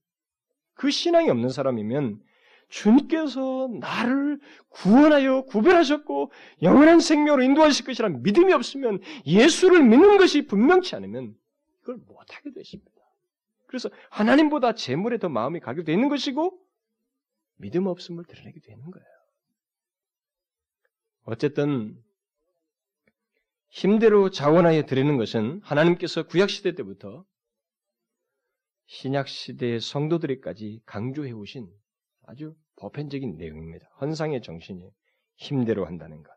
그 신앙이 없는 사람이면 주님께서 나를 구원하여 구별하셨고 영원한 생명으로 인도하실 것이라는 믿음이 없으면 예수를 믿는 것이 분명치 않으면 이걸 못하게 되십니다. 그래서 하나님보다 재물에 더 마음이 가게 되는 것이고 믿음 없음을 드러내게 되는 거예요. 어쨌든 힘대로 자원하여 드리는 것은 하나님께서 구약시대 때부터 신약시대의 성도들에까지 강조해 오신 아주 보편적인 내용입니다. 헌상의 정신이 힘대로 한다는 것.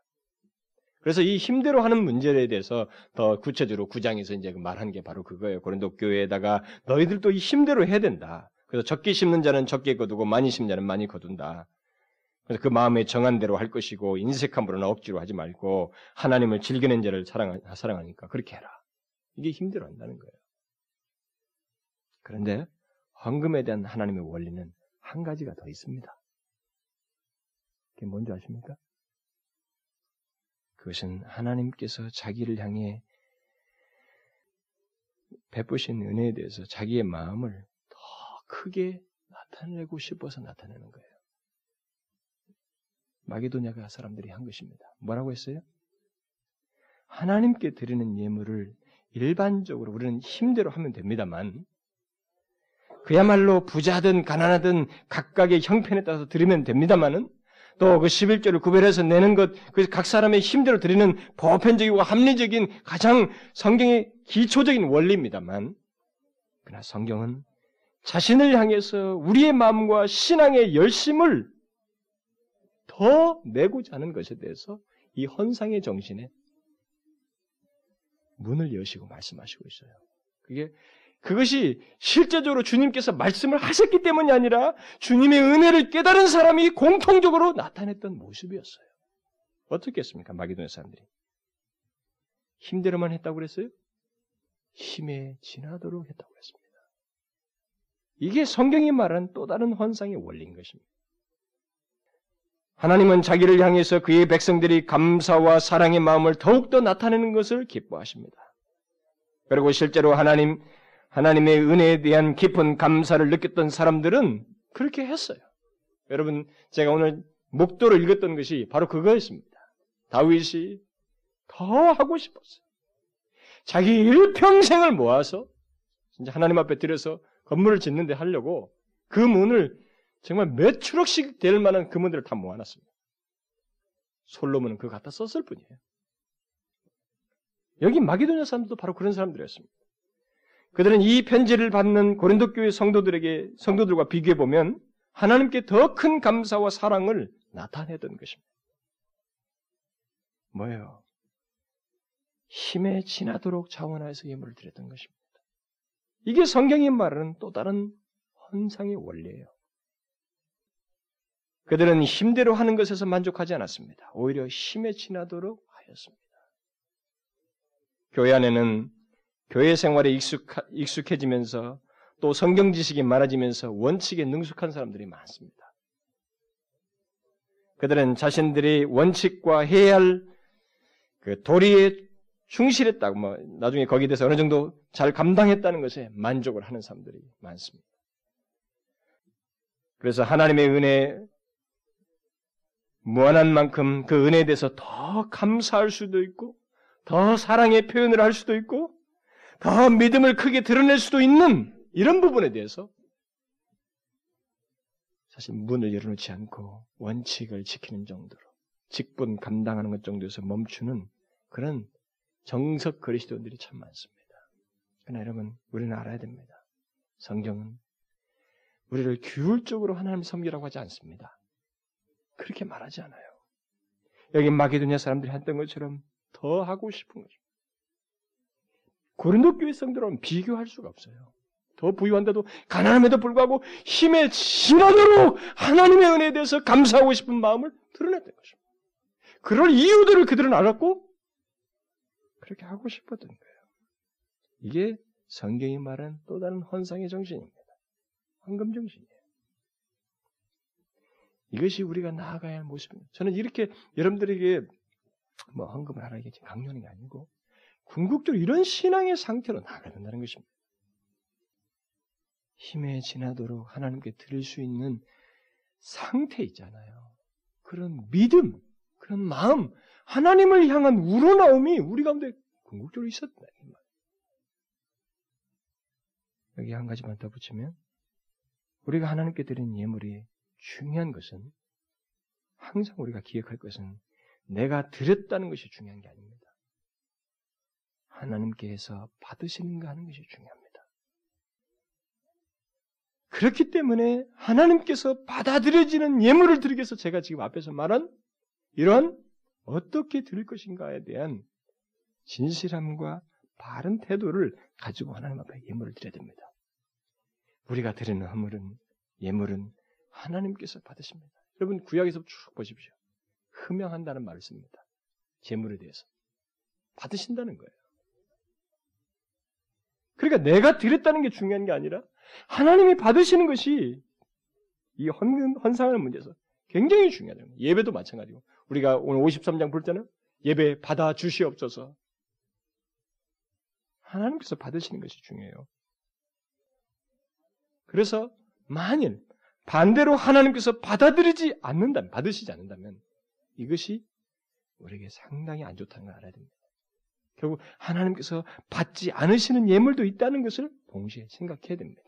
그래서 이 힘대로 하는 문제에 대해서 더 구체적으로 구장에서 이제 그 말한 게 바로 그거예요. 고린도 교회에다가 너희들도 이 힘대로 해야 된다. 그래서 적게 심는 자는 적게 거두고 많이 심는 자는 많이 거둔다. 그래서 그 마음에 정한 대로 할 것이고 인색함으로나 억지로 하지 말고 하나님을 즐기는 자를 사랑, 사랑하니까 그렇게 해라. 이게 힘대로 한다는 거예요. 그런데 헌금에 대한 하나님의 원리는 한 가지가 더 있습니다. 그게 뭔지 아십니까? 그것은 하나님께서 자기를 향해 베푸신 은혜에 대해서 자기의 마음을 더 크게 나타내고 싶어서 나타내는 거예요. 마게도냐가 사람들이 한 것입니다. 뭐라고 했어요? 하나님께 드리는 예물을 일반적으로 우리는 힘대로 하면 됩니다만 그야말로 부자든 가난하든 각각의 형편에 따라서 드리면 됩니다만은 또 그 11조를 구별해서 내는 것, 그각 사람의 힘대로 드리는 보편적이고 합리적인 가장 성경의 기초적인 원리입니다만, 그러나 성경은 자신을 향해서 우리의 마음과 신앙의 열심을 더 내고자 하는 것에 대해서 이 헌상의 정신에 문을 여시고 말씀하시고 있어요. 그게 그것이 실제적으로 주님께서 말씀을 하셨기 때문이 아니라 주님의 은혜를 깨달은 사람이 공통적으로 나타냈던 모습이었어요. 어떻게 했습니까? 마기도의 사람들이. 힘대로만 했다고 그랬어요? 힘에 지나도록 했다고 그랬습니다. 이게 성경이 말하는 또 다른 환상의 원리인 것입니다. 하나님은 자기를 향해서 그의 백성들이 감사와 사랑의 마음을 더욱더 나타내는 것을 기뻐하십니다. 그리고 실제로 하나님, 하나님의 은혜에 대한 깊은 감사를 느꼈던 사람들은 그렇게 했어요. 여러분, 제가 오늘 목도를 읽었던 것이 바로 그거였습니다. 다윗이 더 하고 싶었어요. 자기 일평생을 모아서 진짜 하나님 앞에 들여서 건물을 짓는데 하려고 그 문을 정말 몇 추럭씩 될 만한 그 문들을 다 모아놨습니다. 솔로몬은 그거 갖다 썼을 뿐이에요. 여기 마기도냐 사람들도 바로 그런 사람들이었습니다. 그들은 이 편지를 받는 고린도 교회 성도들에게 성도들과 비교해 보면 하나님께 더 큰 감사와 사랑을 나타내던 것입니다. 뭐예요? 힘에 지나도록 자원하여서 예물을 드렸던 것입니다. 이게 성경이 말하는 또 다른 헌상의 원리예요. 그들은 힘대로 하는 것에서 만족하지 않았습니다. 오히려 힘에 지나도록 하였습니다. 교회 안에는 교회 생활에 익숙하, 익숙해지면서 또 성경 지식이 많아지면서 원칙에 능숙한 사람들이 많습니다. 그들은 자신들이 원칙과 해야 할 그 도리에 충실했다고, 뭐, 나중에 거기에 대해서 어느 정도 잘 감당했다는 것에 만족을 하는 사람들이 많습니다. 그래서 하나님의 은혜, 무한한 만큼 그 은혜에 대해서 더 감사할 수도 있고, 더 사랑의 표현을 할 수도 있고, 더 믿음을 크게 드러낼 수도 있는 이런 부분에 대해서 사실 문을 열어놓지 않고 원칙을 지키는 정도로 직분 감당하는 것 정도에서 멈추는 그런 정석 그리스도인들이 참 많습니다. 그러나 여러분 우리는 알아야 됩니다. 성경은 우리를 규율적으로 하나님 섬기라고 하지 않습니다. 그렇게 말하지 않아요. 여기 마게도냐 사람들이 했던 것처럼 더 하고 싶은 거죠. 고린도 교회 성들은 비교할 수가 없어요. 더 부유한데도 가난함에도 불구하고 힘에 지나도록 하나님의 은혜에 대해서 감사하고 싶은 마음을 드러냈던 것입니다. 그럴 이유들을 그들은 알았고 그렇게 하고 싶었던 거예요. 이게 성경이 말한 또 다른 헌상의 정신입니다. 황금 정신이에요. 이것이 우리가 나아가야 할 모습입니다. 저는 이렇게 여러분들에게 뭐 헌금을 하라게 강요하는 게 아니고 궁극적으로 이런 신앙의 상태로 나아가야 된다는 것입니다. 힘에 지나도록 하나님께 드릴 수 있는 상태 있잖아요. 그런 믿음, 그런 마음, 하나님을 향한 우러나옴이 우리 가운데 궁극적으로 있었다. 여기 한 가지만 더 붙이면 우리가 하나님께 드린 예물이 중요한 것은 항상 우리가 기억할 것은 내가 드렸다는 것이 중요한 게 아닙니다. 하나님께서 받으시는가 하는 것이 중요합니다. 그렇기 때문에 하나님께서 받아들여지는 예물을 드리기 위해서 제가 지금 앞에서 말한 이런 어떻게 드릴 것인가에 대한 진실함과 바른 태도를 가지고 하나님 앞에 예물을 드려야 됩니다. 우리가 드리는 허물은 예물은 하나님께서 받으십니다. 여러분 구약에서 쭉 보십시오. 흠양한다는 말을 씁니다. 재물에 대해서 받으신다는 거예요. 그러니까 내가 드렸다는 게 중요한 게 아니라 하나님이 받으시는 것이 이 헌, 헌상하는 문제에서 굉장히 중요하다. 예배도 마찬가지고 우리가 오늘 53장 볼 때는 예배 받아 주시옵소서. 하나님께서 받으시는 것이 중요해요. 그래서 만일 반대로 하나님께서 받아들이지 않는다면, 받으시지 않는다면 이것이 우리에게 상당히 안 좋다는 걸 알아야 됩니다. 결국 하나님께서 받지 않으시는 예물도 있다는 것을 동시에 생각해야 됩니다.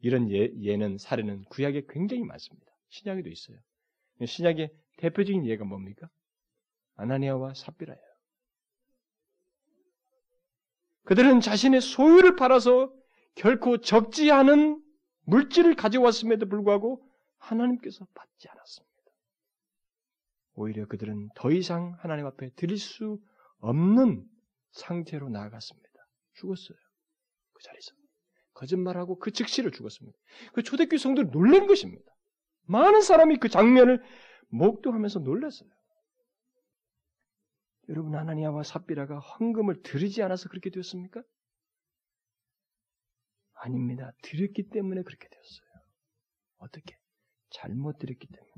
이런 예, 예는 사례는 구약에 굉장히 많습니다. 신약에도 있어요. 신약의 대표적인 예가 뭡니까? 아나니아와 삽비라예요. 그들은 자신의 소유를 팔아서 결코 적지 않은 물질을 가져왔음에도 불구하고 하나님께서 받지 않았습니다. 오히려 그들은 더 이상 하나님 앞에 드릴 수 없는 상태로 나아갔습니다. 죽었어요. 그 자리에서. 거짓말하고 그 즉시로 죽었습니다. 그 초대교회 성도를 놀란 것입니다. 많은 사람이 그 장면을 목도하면서 놀랐어요. 여러분 하나니아와 삽비라가 헌금을 드리지 않아서 그렇게 되었습니까? 아닙니다. 드렸기 때문에 그렇게 되었어요. 어떻게? 잘못 드렸기 때문에.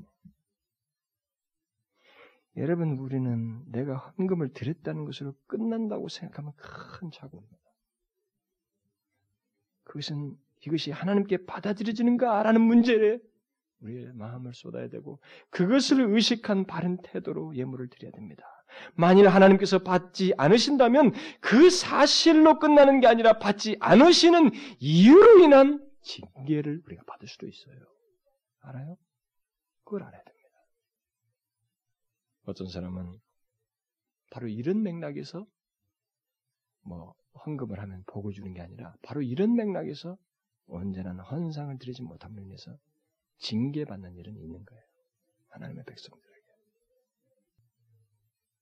여러분, 우리는 내가 헌금을 드렸다는 것으로 끝난다고 생각하면 큰 착오입니다. 그것은 이것이 하나님께 받아들여지는가라는 문제에 우리의 마음을 쏟아야 되고 그것을 의식한 바른 태도로 예물을 드려야 됩니다. 만일 하나님께서 받지 않으신다면 그 사실로 끝나는 게 아니라 받지 않으시는 이유로 인한 징계를 우리가 받을 수도 있어요. 알아요? 그걸 알아야 됩니다. 어떤 사람은 바로 이런 맥락에서 뭐 헌금을 하면 복을 주는 게 아니라 바로 이런 맥락에서 언제나 헌상을 드리지 못함으로 인해서 징계받는 일은 있는 거예요. 하나님의 백성들에게.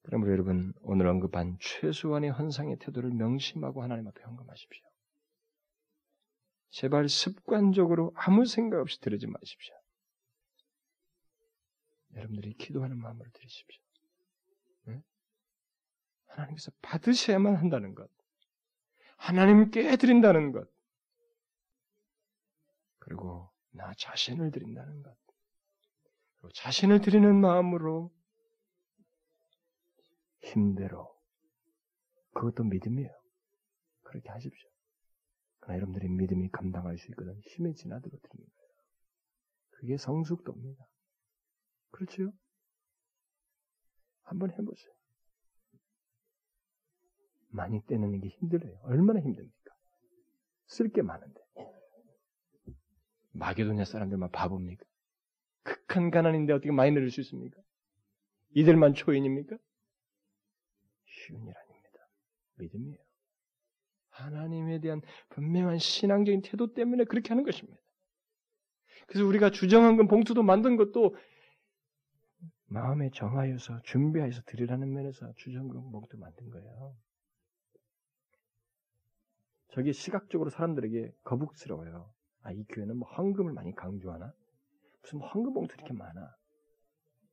그러므로 여러분 오늘 언급한 최소한의 헌상의 태도를 명심하고 하나님 앞에 헌금하십시오. 제발 습관적으로 아무 생각 없이 드리지 마십시오. 여러분들이 기도하는 마음으로 드리십시오. 네? 하나님께서 받으셔야만 한다는 것. 하나님께 드린다는 것. 그리고 나 자신을 드린다는 것. 그리고 자신을 드리는 마음으로 힘대로. 그것도 믿음이에요. 그렇게 하십시오. 그러나 여러분들이 믿음이 감당할 수 있거든 힘에 지나들어 드리는 거예요. 그게 성숙도입니다. 그렇죠? 한번 해보세요. 많이 떼는 게 힘들어요. 얼마나 힘듭니까? 쓸 게 많은데. 마게도냐 사람들만 바보입니까? 극한 가난인데 어떻게 많이 내릴 수 있습니까? 이들만 초인입니까? 쉬운 일 아닙니다. 믿음이에요. 하나님에 대한 분명한 신앙적인 태도 때문에 그렇게 하는 것입니다. 그래서 우리가 주정한 건 봉투도 만든 것도 마음에 정하여서 준비하여서 드리라는 면에서 주정금 봉투 만든 거예요. 저게 시각적으로 사람들에게 거북스러워요. 아, 이 교회는 뭐 헌금을 많이 강조하나? 무슨 헌금 봉투 이렇게 많아?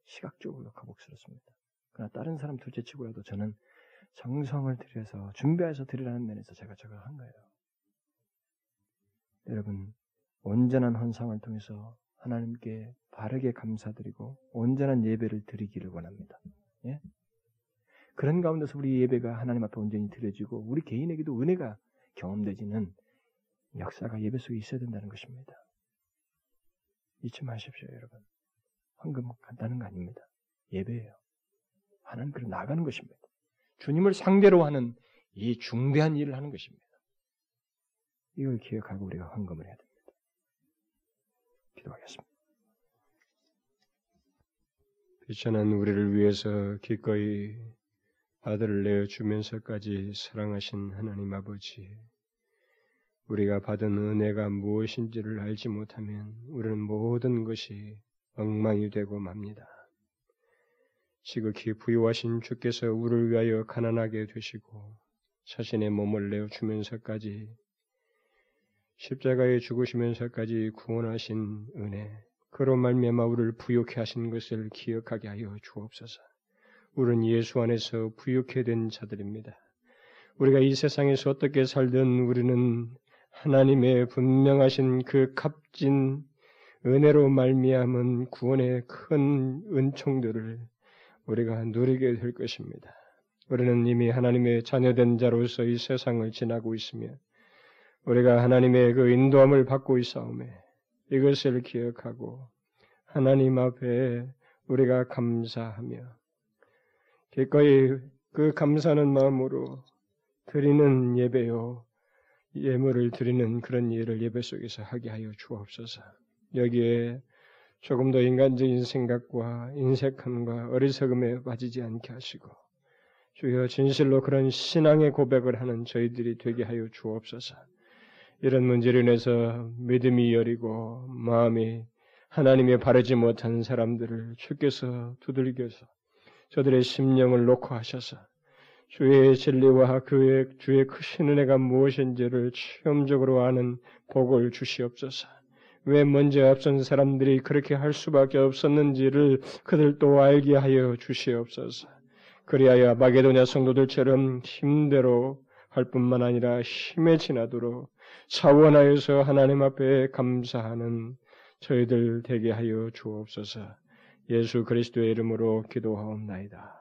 시각적으로 거북스럽습니다. 그러나 다른 사람 둘째 치고라도 저는 정성을 들여서 준비해서 드리라는 면에서 제가 저걸 한 거예요. 여러분, 온전한 헌상을 통해서 하나님께 바르게 감사드리고 온전한 예배를 드리기를 원합니다. 예? 그런 가운데서 우리 예배가 하나님 앞에 온전히 드려지고 우리 개인에게도 은혜가 경험되지는 역사가 예배 속에 있어야 된다는 것입니다. 잊지 마십시오, 여러분. 황금 간다는 거 아닙니다. 예배예요. 하나님께로 나가는 것입니다. 주님을 상대로 하는 이 중대한 일을 하는 것입니다. 이걸 기억하고 우리가 헌금을 해야 됩니다. 기도하겠습니다. 비천한 우리를 위해서 기꺼이 아들을 내어 주면서까지 사랑하신 하나님 아버지, 우리가 받은 은혜가 무엇인지를 알지 못하면 우리는 모든 것이 엉망이 되고 맙니다. 지극히 부유하신 주께서 우리를 위하여 가난하게 되시고 자신의 몸을 내어 주면서까지 십자가에 죽으시면서까지 구원하신 은혜, 그로 말미암아 우리를 부욕해 하신 것을 기억하게 하여 주옵소서. 우리는 예수 안에서 부욕해 된 자들입니다. 우리가 이 세상에서 어떻게 살든 우리는 하나님의 분명하신 그 값진 은혜로 말미암은 구원의 큰 은총들을 우리가 누리게 될 것입니다. 우리는 이미 하나님의 자녀된 자로서 이 세상을 지나고 있으며 우리가 하나님의 그 인도함을 받고 있사오매 이것을 기억하고 하나님 앞에 우리가 감사하며 기꺼이 그 감사하는 마음으로 드리는 예배요 예물을 드리는 그런 일을 예배 속에서 하게 하여 주옵소서. 여기에 조금 더 인간적인 생각과 인색함과 어리석음에 빠지지 않게 하시고 주여 진실로 그런 신앙의 고백을 하는 저희들이 되게 하여 주옵소서. 이런 문제로 인해서 믿음이 여리고 마음이 하나님의 바르지 못한 사람들을 주께서 두들겨서 저들의 심령을 놓고 하셔서 주의 진리와 그의 주의 크신 은혜가 무엇인지를 체험적으로 아는 복을 주시옵소서. 왜 먼저 앞선 사람들이 그렇게 할 수밖에 없었는지를 그들도 알게 하여 주시옵소서. 그리하여 마게도냐 성도들처럼 힘대로 할 뿐만 아니라 힘에 지나도록 차원하여서 하나님 앞에 감사하는 저희들 되게 하여 주옵소서. 예수 그리스도의 이름으로 기도하옵나이다.